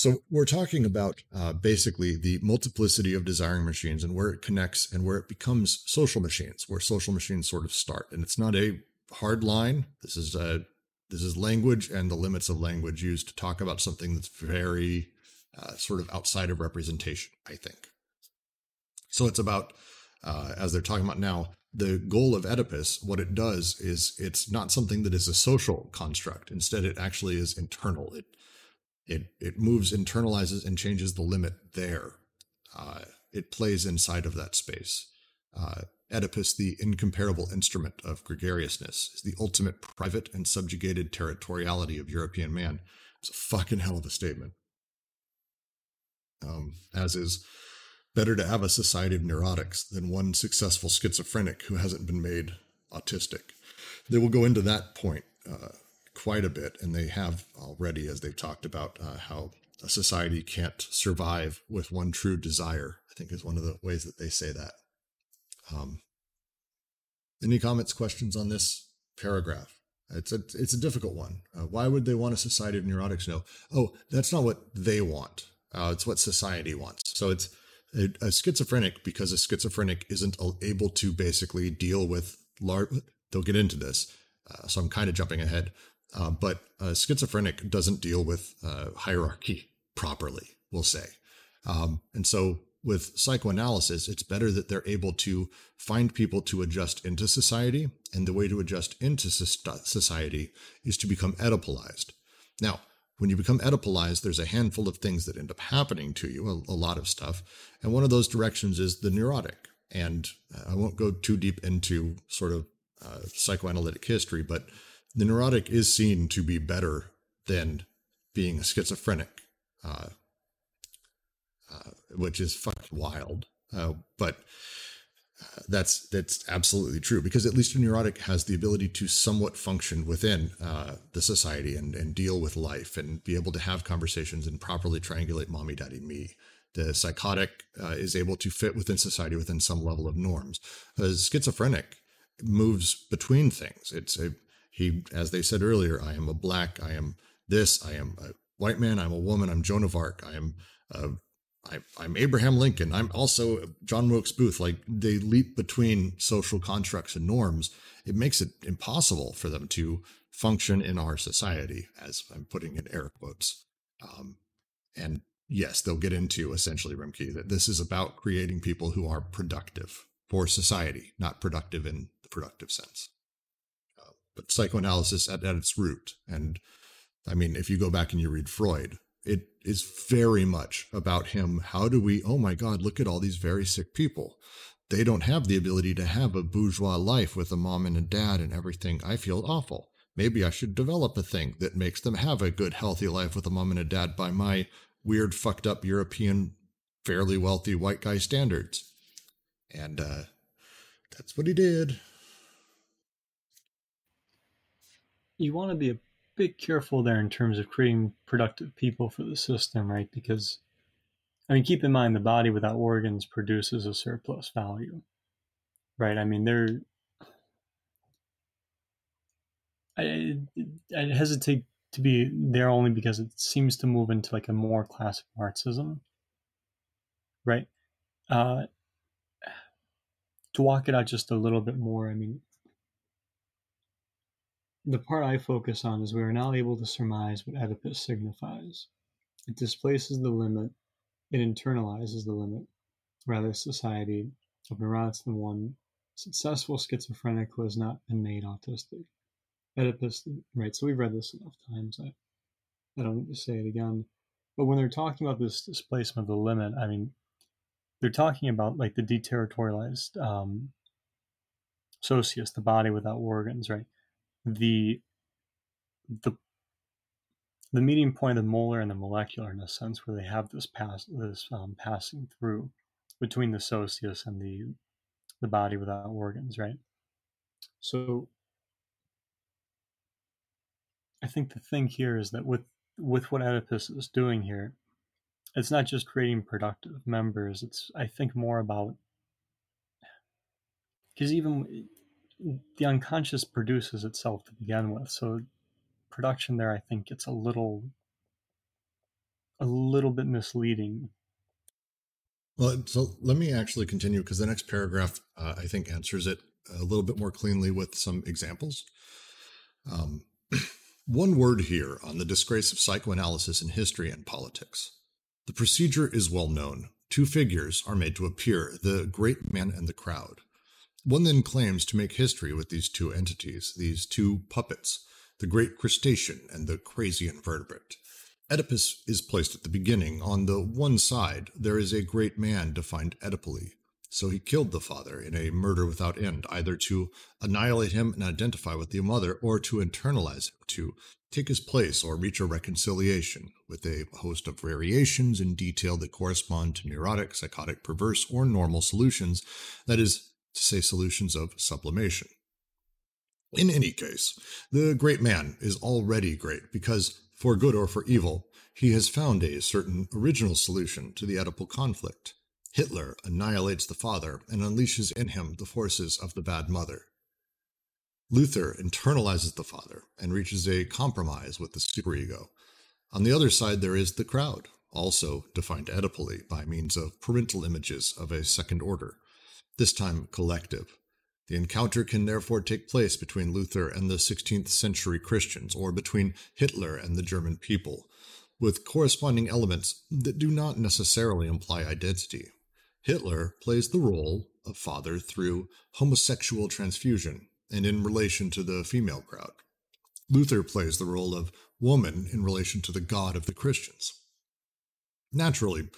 so we're talking about uh, basically the multiplicity of desiring machines and where it connects and where it becomes social machines, where social machines sort of start. And it's not a hard line. This is a this is language and the limits of language used to talk about something that's very uh, sort of outside of representation. I think. So it's about uh, as they're talking about now. The goal of Oedipus, what it does is it's not something that is a social construct. Instead, it actually is internal. It it it moves, internalizes, and changes the limit there. Uh, it plays inside of that space. Uh, Oedipus, the incomparable instrument of gregariousness, is the ultimate private and subjugated territoriality of European man. It's a fucking hell of a statement. Um, as is better to have a society of neurotics than one successful schizophrenic who hasn't been made autistic. They will go into that point uh, quite a bit, and they have already, as they've talked about uh, how a society can't survive with one true desire. I think is one of the ways that they say that. Um, any comments, questions on this paragraph? It's a it's a difficult one. Uh, why would they want a society of neurotics? No. Oh, that's not what they want. Uh, it's what society wants. So it's a, a, schizophrenic because a schizophrenic isn't able to basically deal with large. They'll get into this, uh, so I'm kind of jumping ahead. Uh, but schizophrenic doesn't deal with uh, hierarchy properly, we'll say. Um, and so with psychoanalysis, it's better that they're able to find people to adjust into society. And the way to adjust into society is to become Oedipalized. Now, when you become Oedipalized, there's a handful of things that end up happening to you, a, a lot of stuff. And one of those directions is the neurotic. And I won't go too deep into sort of uh, psychoanalytic history, but the neurotic is seen to be better than being a schizophrenic, uh, uh, which is fucking wild. Uh, but uh, that's that's absolutely true because at least a neurotic has the ability to somewhat function within uh, the society and, and deal with life and be able to have conversations and properly triangulate mommy, daddy, me. The psychotic uh, is able to fit within society within some level of norms. A schizophrenic moves between things. It's a he, as they said earlier, I am a black, I am this, I am a white man, I'm a woman, I'm Joan of Arc, I am uh, I, am Abraham Lincoln. I'm also John Wilkes Booth. Like they leap between social constructs and norms. It makes it impossible for them to function in our society, as I'm putting in air quotes. Um, and yes, they'll get into essentially, Rimke, that this is about creating people who are productive for society, not productive in the productive sense. Psychoanalysis at, at its root. And I mean, if you go back and you read Freud, it is very much about him. How do we, oh my God, look at all these very sick people. They don't have the ability to have a bourgeois life with a mom and a dad and everything. I feel awful. Maybe I should develop a thing that makes them have a good, healthy life with a mom and a dad by my weird, fucked up European, fairly wealthy white guy standards. And uh, that's what he did. You want to be a bit careful there in terms of creating productive people for the system, right? Because, I mean, keep in mind the body without organs produces a surplus value, right? I mean, there. I, I hesitate to be there only because it seems to move into like a more classic Marxism, right? Uh, to walk it out just a little bit more, I mean, the part I focus on is we are now able to surmise what Oedipus signifies. It displaces the limit, it internalizes the limit, rather society of neurotics than one successful schizophrenic who has not been made autistic. Oedipus, right? So we've read this enough times. I, I don't need to say it again. But when they're talking about this displacement of the limit, I mean, they're talking about like the deterritorialized um, socius, the body without organs, right? The the the meeting point of the molar and the molecular in a sense where they have this pass this um, passing through between the socius and the the body without organs right? So i think the thing here is that with with what oedipus is doing here it's not just creating productive members it's i think more about because even the unconscious produces itself to begin with. So production there, I think, gets a little a little bit misleading. Well, so let me actually continue because the next paragraph, uh, I think, answers it a little bit more cleanly with some examples. Um, (clears throat) one word here on the disgrace of psychoanalysis in history and politics. The procedure is well known. Two figures are made to appear the great man and the crowd. One then claims to make history with these two entities, these two puppets, the great crustacean and the crazy invertebrate. Oedipus is placed at the beginning. On the one side, there is a great man defined Oedipally. So he killed the father in a murder without end, either to annihilate him and identify with the mother, or to internalize him, to take his place or reach a reconciliation, with a host of variations in detail that correspond to neurotic, psychotic, perverse, or normal solutions. That is, to say solutions of sublimation. In any case, the great man is already great because, for good or for evil, he has found a certain original solution to the Oedipal conflict. Hitler annihilates the father and unleashes in him the forces of the bad mother. Luther internalizes the father and reaches a compromise with the superego. On the other side, there is the crowd, also defined Oedipally by means of parental images of a second order this time collective. The encounter can therefore take place between Luther and the 16th century Christians, or between Hitler and the German people. with corresponding elements that do not necessarily imply identity. Hitler plays the role of father through homosexual transfusion and in relation to the female crowd. Luther plays the role of woman in relation to the God of the Christians. Naturally,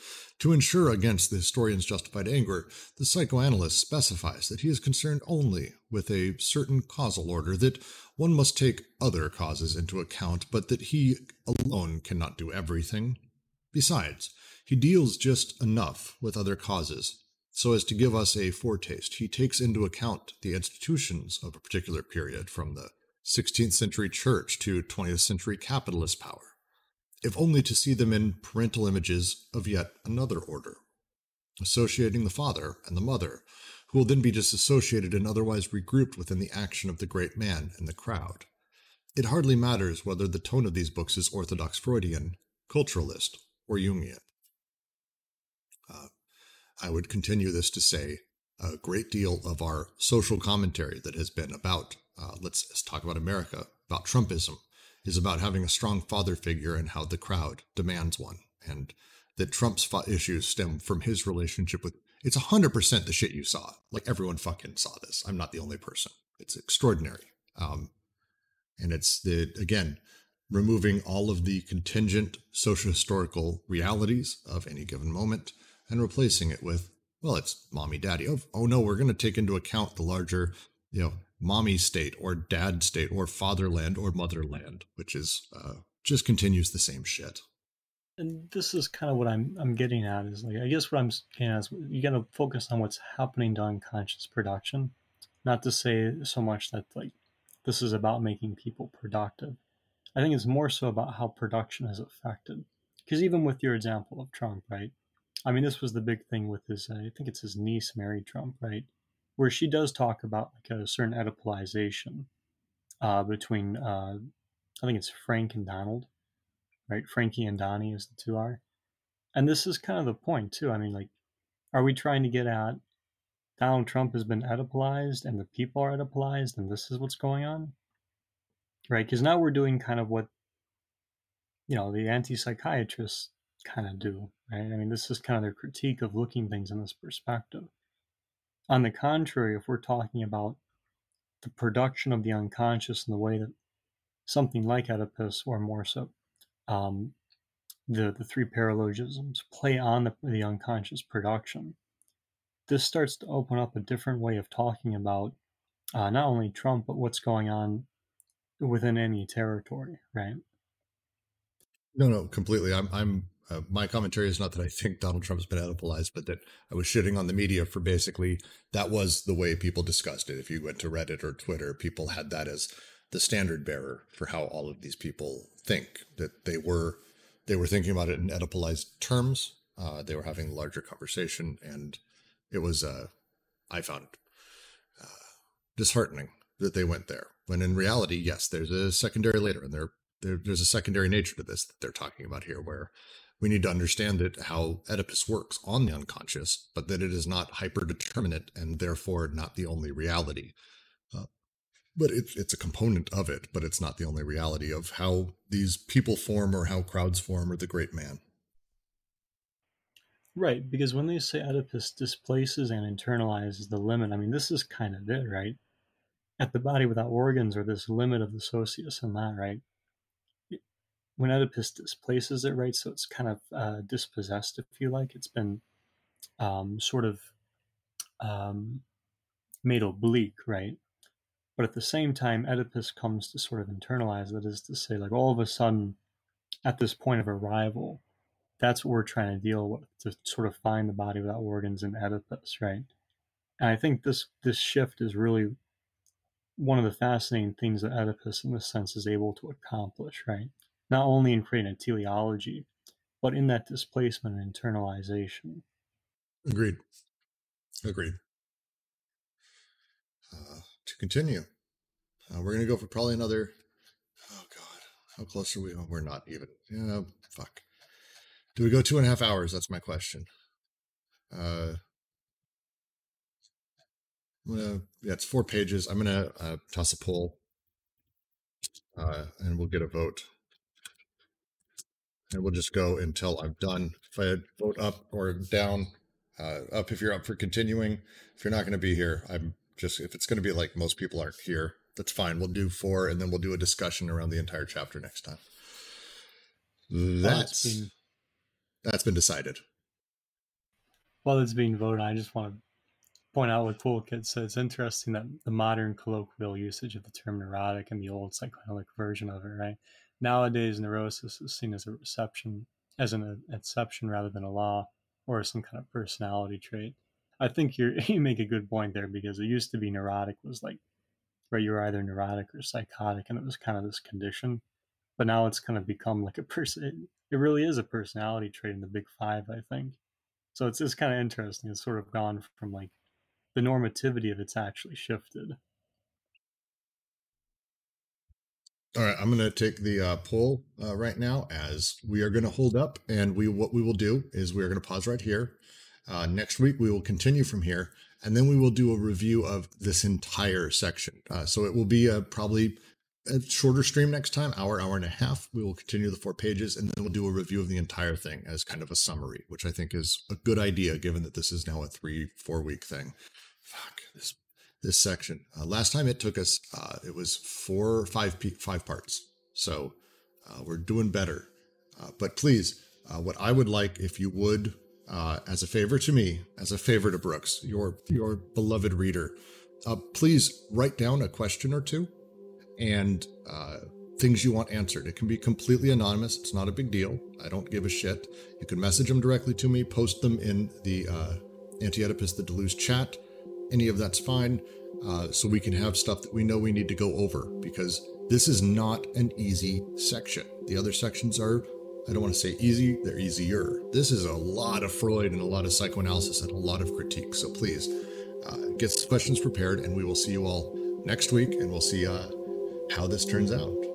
to ensure against the historian's justified anger, the psychoanalyst specifies that he is concerned only with a certain causal order, that one must take other causes into account, but that he alone cannot do everything. Besides, he deals just enough with other causes so as to give us a foretaste. He takes into account the institutions of a particular period, from the 16th century church to 20th century capitalist power if only to see them in parental images of yet another order, associating the father and the mother, who will then be disassociated and otherwise regrouped within the action of the great man and the crowd. It hardly matters whether the tone of these books is orthodox Freudian, culturalist, or Jungian. Uh, I would continue this to say a great deal of our social commentary that has been about, uh, let's, let's talk about America, about Trumpism, is about having a strong father figure and how the crowd demands one. And that Trump's issues stem from his relationship with it's 100% the shit you saw. Like everyone fucking saw this. I'm not the only person. It's extraordinary. Um, and it's the, again, removing all of the contingent social historical realities of any given moment and replacing it with, well, it's mommy, daddy. Oh, oh no, we're going to take into account the larger, you know, mommy state or dad state or fatherland or motherland, which is uh, just continues the same shit. And this is kind of what I'm I'm getting at is like I guess what I'm getting at is you got to focus on what's happening to unconscious production, not to say so much that like this is about making people productive. I think it's more so about how production is affected. Because even with your example of Trump, right? I mean, this was the big thing with his, I think it's his niece, Mary Trump, right? Where she does talk about like a certain Oedipalization uh, between uh, I think it's Frank and Donald, right? Frankie and Donnie as the two are, and this is kind of the point too. I mean, like, are we trying to get at Donald Trump has been Oedipalized and the people are Oedipalized, and this is what's going on, right? Because now we're doing kind of what you know the anti-psychiatrists kind of do, right? I mean, this is kind of their critique of looking things in this perspective. On the contrary, if we're talking about the production of the unconscious in the way that something like Oedipus, or more so, um, the, the three paralogisms play on the, the unconscious production, this starts to open up a different way of talking about uh, not only Trump, but what's going on within any territory, right? No, no, completely. I'm I'm uh, my commentary is not that I think Donald Trump's been Oedipalized, but that I was shitting on the media for basically that was the way people discussed it. If you went to Reddit or Twitter, people had that as the standard bearer for how all of these people think that they were they were thinking about it in Oedipalized terms. Uh, they were having a larger conversation, and it was uh, I found uh, disheartening that they went there. When in reality, yes, there's a secondary later, and there, there there's a secondary nature to this that they're talking about here, where we need to understand that how Oedipus works on the unconscious, but that it is not hyperdeterminate and therefore not the only reality. Uh, but it, it's a component of it, but it's not the only reality of how these people form or how crowds form or the great man. Right, because when they say Oedipus displaces and internalizes the limit, I mean, this is kind of it, right? At the body without organs, or this limit of the socius and that, right? When Oedipus displaces it, right? So it's kind of uh, dispossessed, if you like. It's been um, sort of um, made oblique, right? But at the same time, Oedipus comes to sort of internalize that is to say, like all of a sudden, at this point of arrival, that's what we're trying to deal with to sort of find the body without organs in Oedipus, right? And I think this this shift is really one of the fascinating things that Oedipus, in this sense, is able to accomplish, right? Not only in creating a teleology, but in that displacement and internalization. Agreed. Agreed. Uh, to continue, uh, we're going to go for probably another. Oh God, how close are we? Oh, we're not even. Yeah, fuck. Do we go two and a half hours? That's my question. Uh, I'm gonna. Yeah, it's four pages. I'm gonna uh, toss a poll, uh, and we'll get a vote and we'll just go until I'm done. If I vote up or down, uh, up if you're up for continuing. If you're not going to be here, I'm just if it's going to be like most people aren't here, that's fine. We'll do four, and then we'll do a discussion around the entire chapter next time. That's been, that's been decided. while it's being voted, I just want to point out what Toolkit says. It's interesting that the modern colloquial usage of the term neurotic and the old psychoanalytic version of it, right? Nowadays, neurosis is seen as a reception, as an uh, exception rather than a law or some kind of personality trait. I think you (laughs) you make a good point there because it used to be neurotic was like where you were either neurotic or psychotic, and it was kind of this condition. But now it's kind of become like a (laughs) person. It really is a personality trait in the big five, I think. So it's just kind of interesting. It's sort of gone from like the normativity of it's actually shifted. All right, I'm going to take the uh, poll uh, right now as we are going to hold up, and we what we will do is we are going to pause right here. Uh, next week we will continue from here, and then we will do a review of this entire section. Uh, so it will be a probably a shorter stream next time, hour, hour and a half. We will continue the four pages, and then we'll do a review of the entire thing as kind of a summary, which I think is a good idea given that this is now a three four week thing. Fuck this this section. Uh, last time it took us, uh, it was four, five, pe- five parts. So uh, we're doing better. Uh, but please, uh, what I would like, if you would, uh, as a favor to me, as a favor to Brooks, your your beloved reader, please write down a question or two and things you want answered. It can be completely anonymous. It's not a big deal. I don't give a shit. You can message them directly to me, post them in the Anti Oedipus the Deleuze chat any of that's fine. Uh, so we can have stuff that we know we need to go over because this is not an easy section. The other sections are, I don't want to say easy, they're easier. This is a lot of Freud and a lot of psychoanalysis and a lot of critique. So please uh, get questions prepared and we will see you all next week and we'll see uh, how this turns out.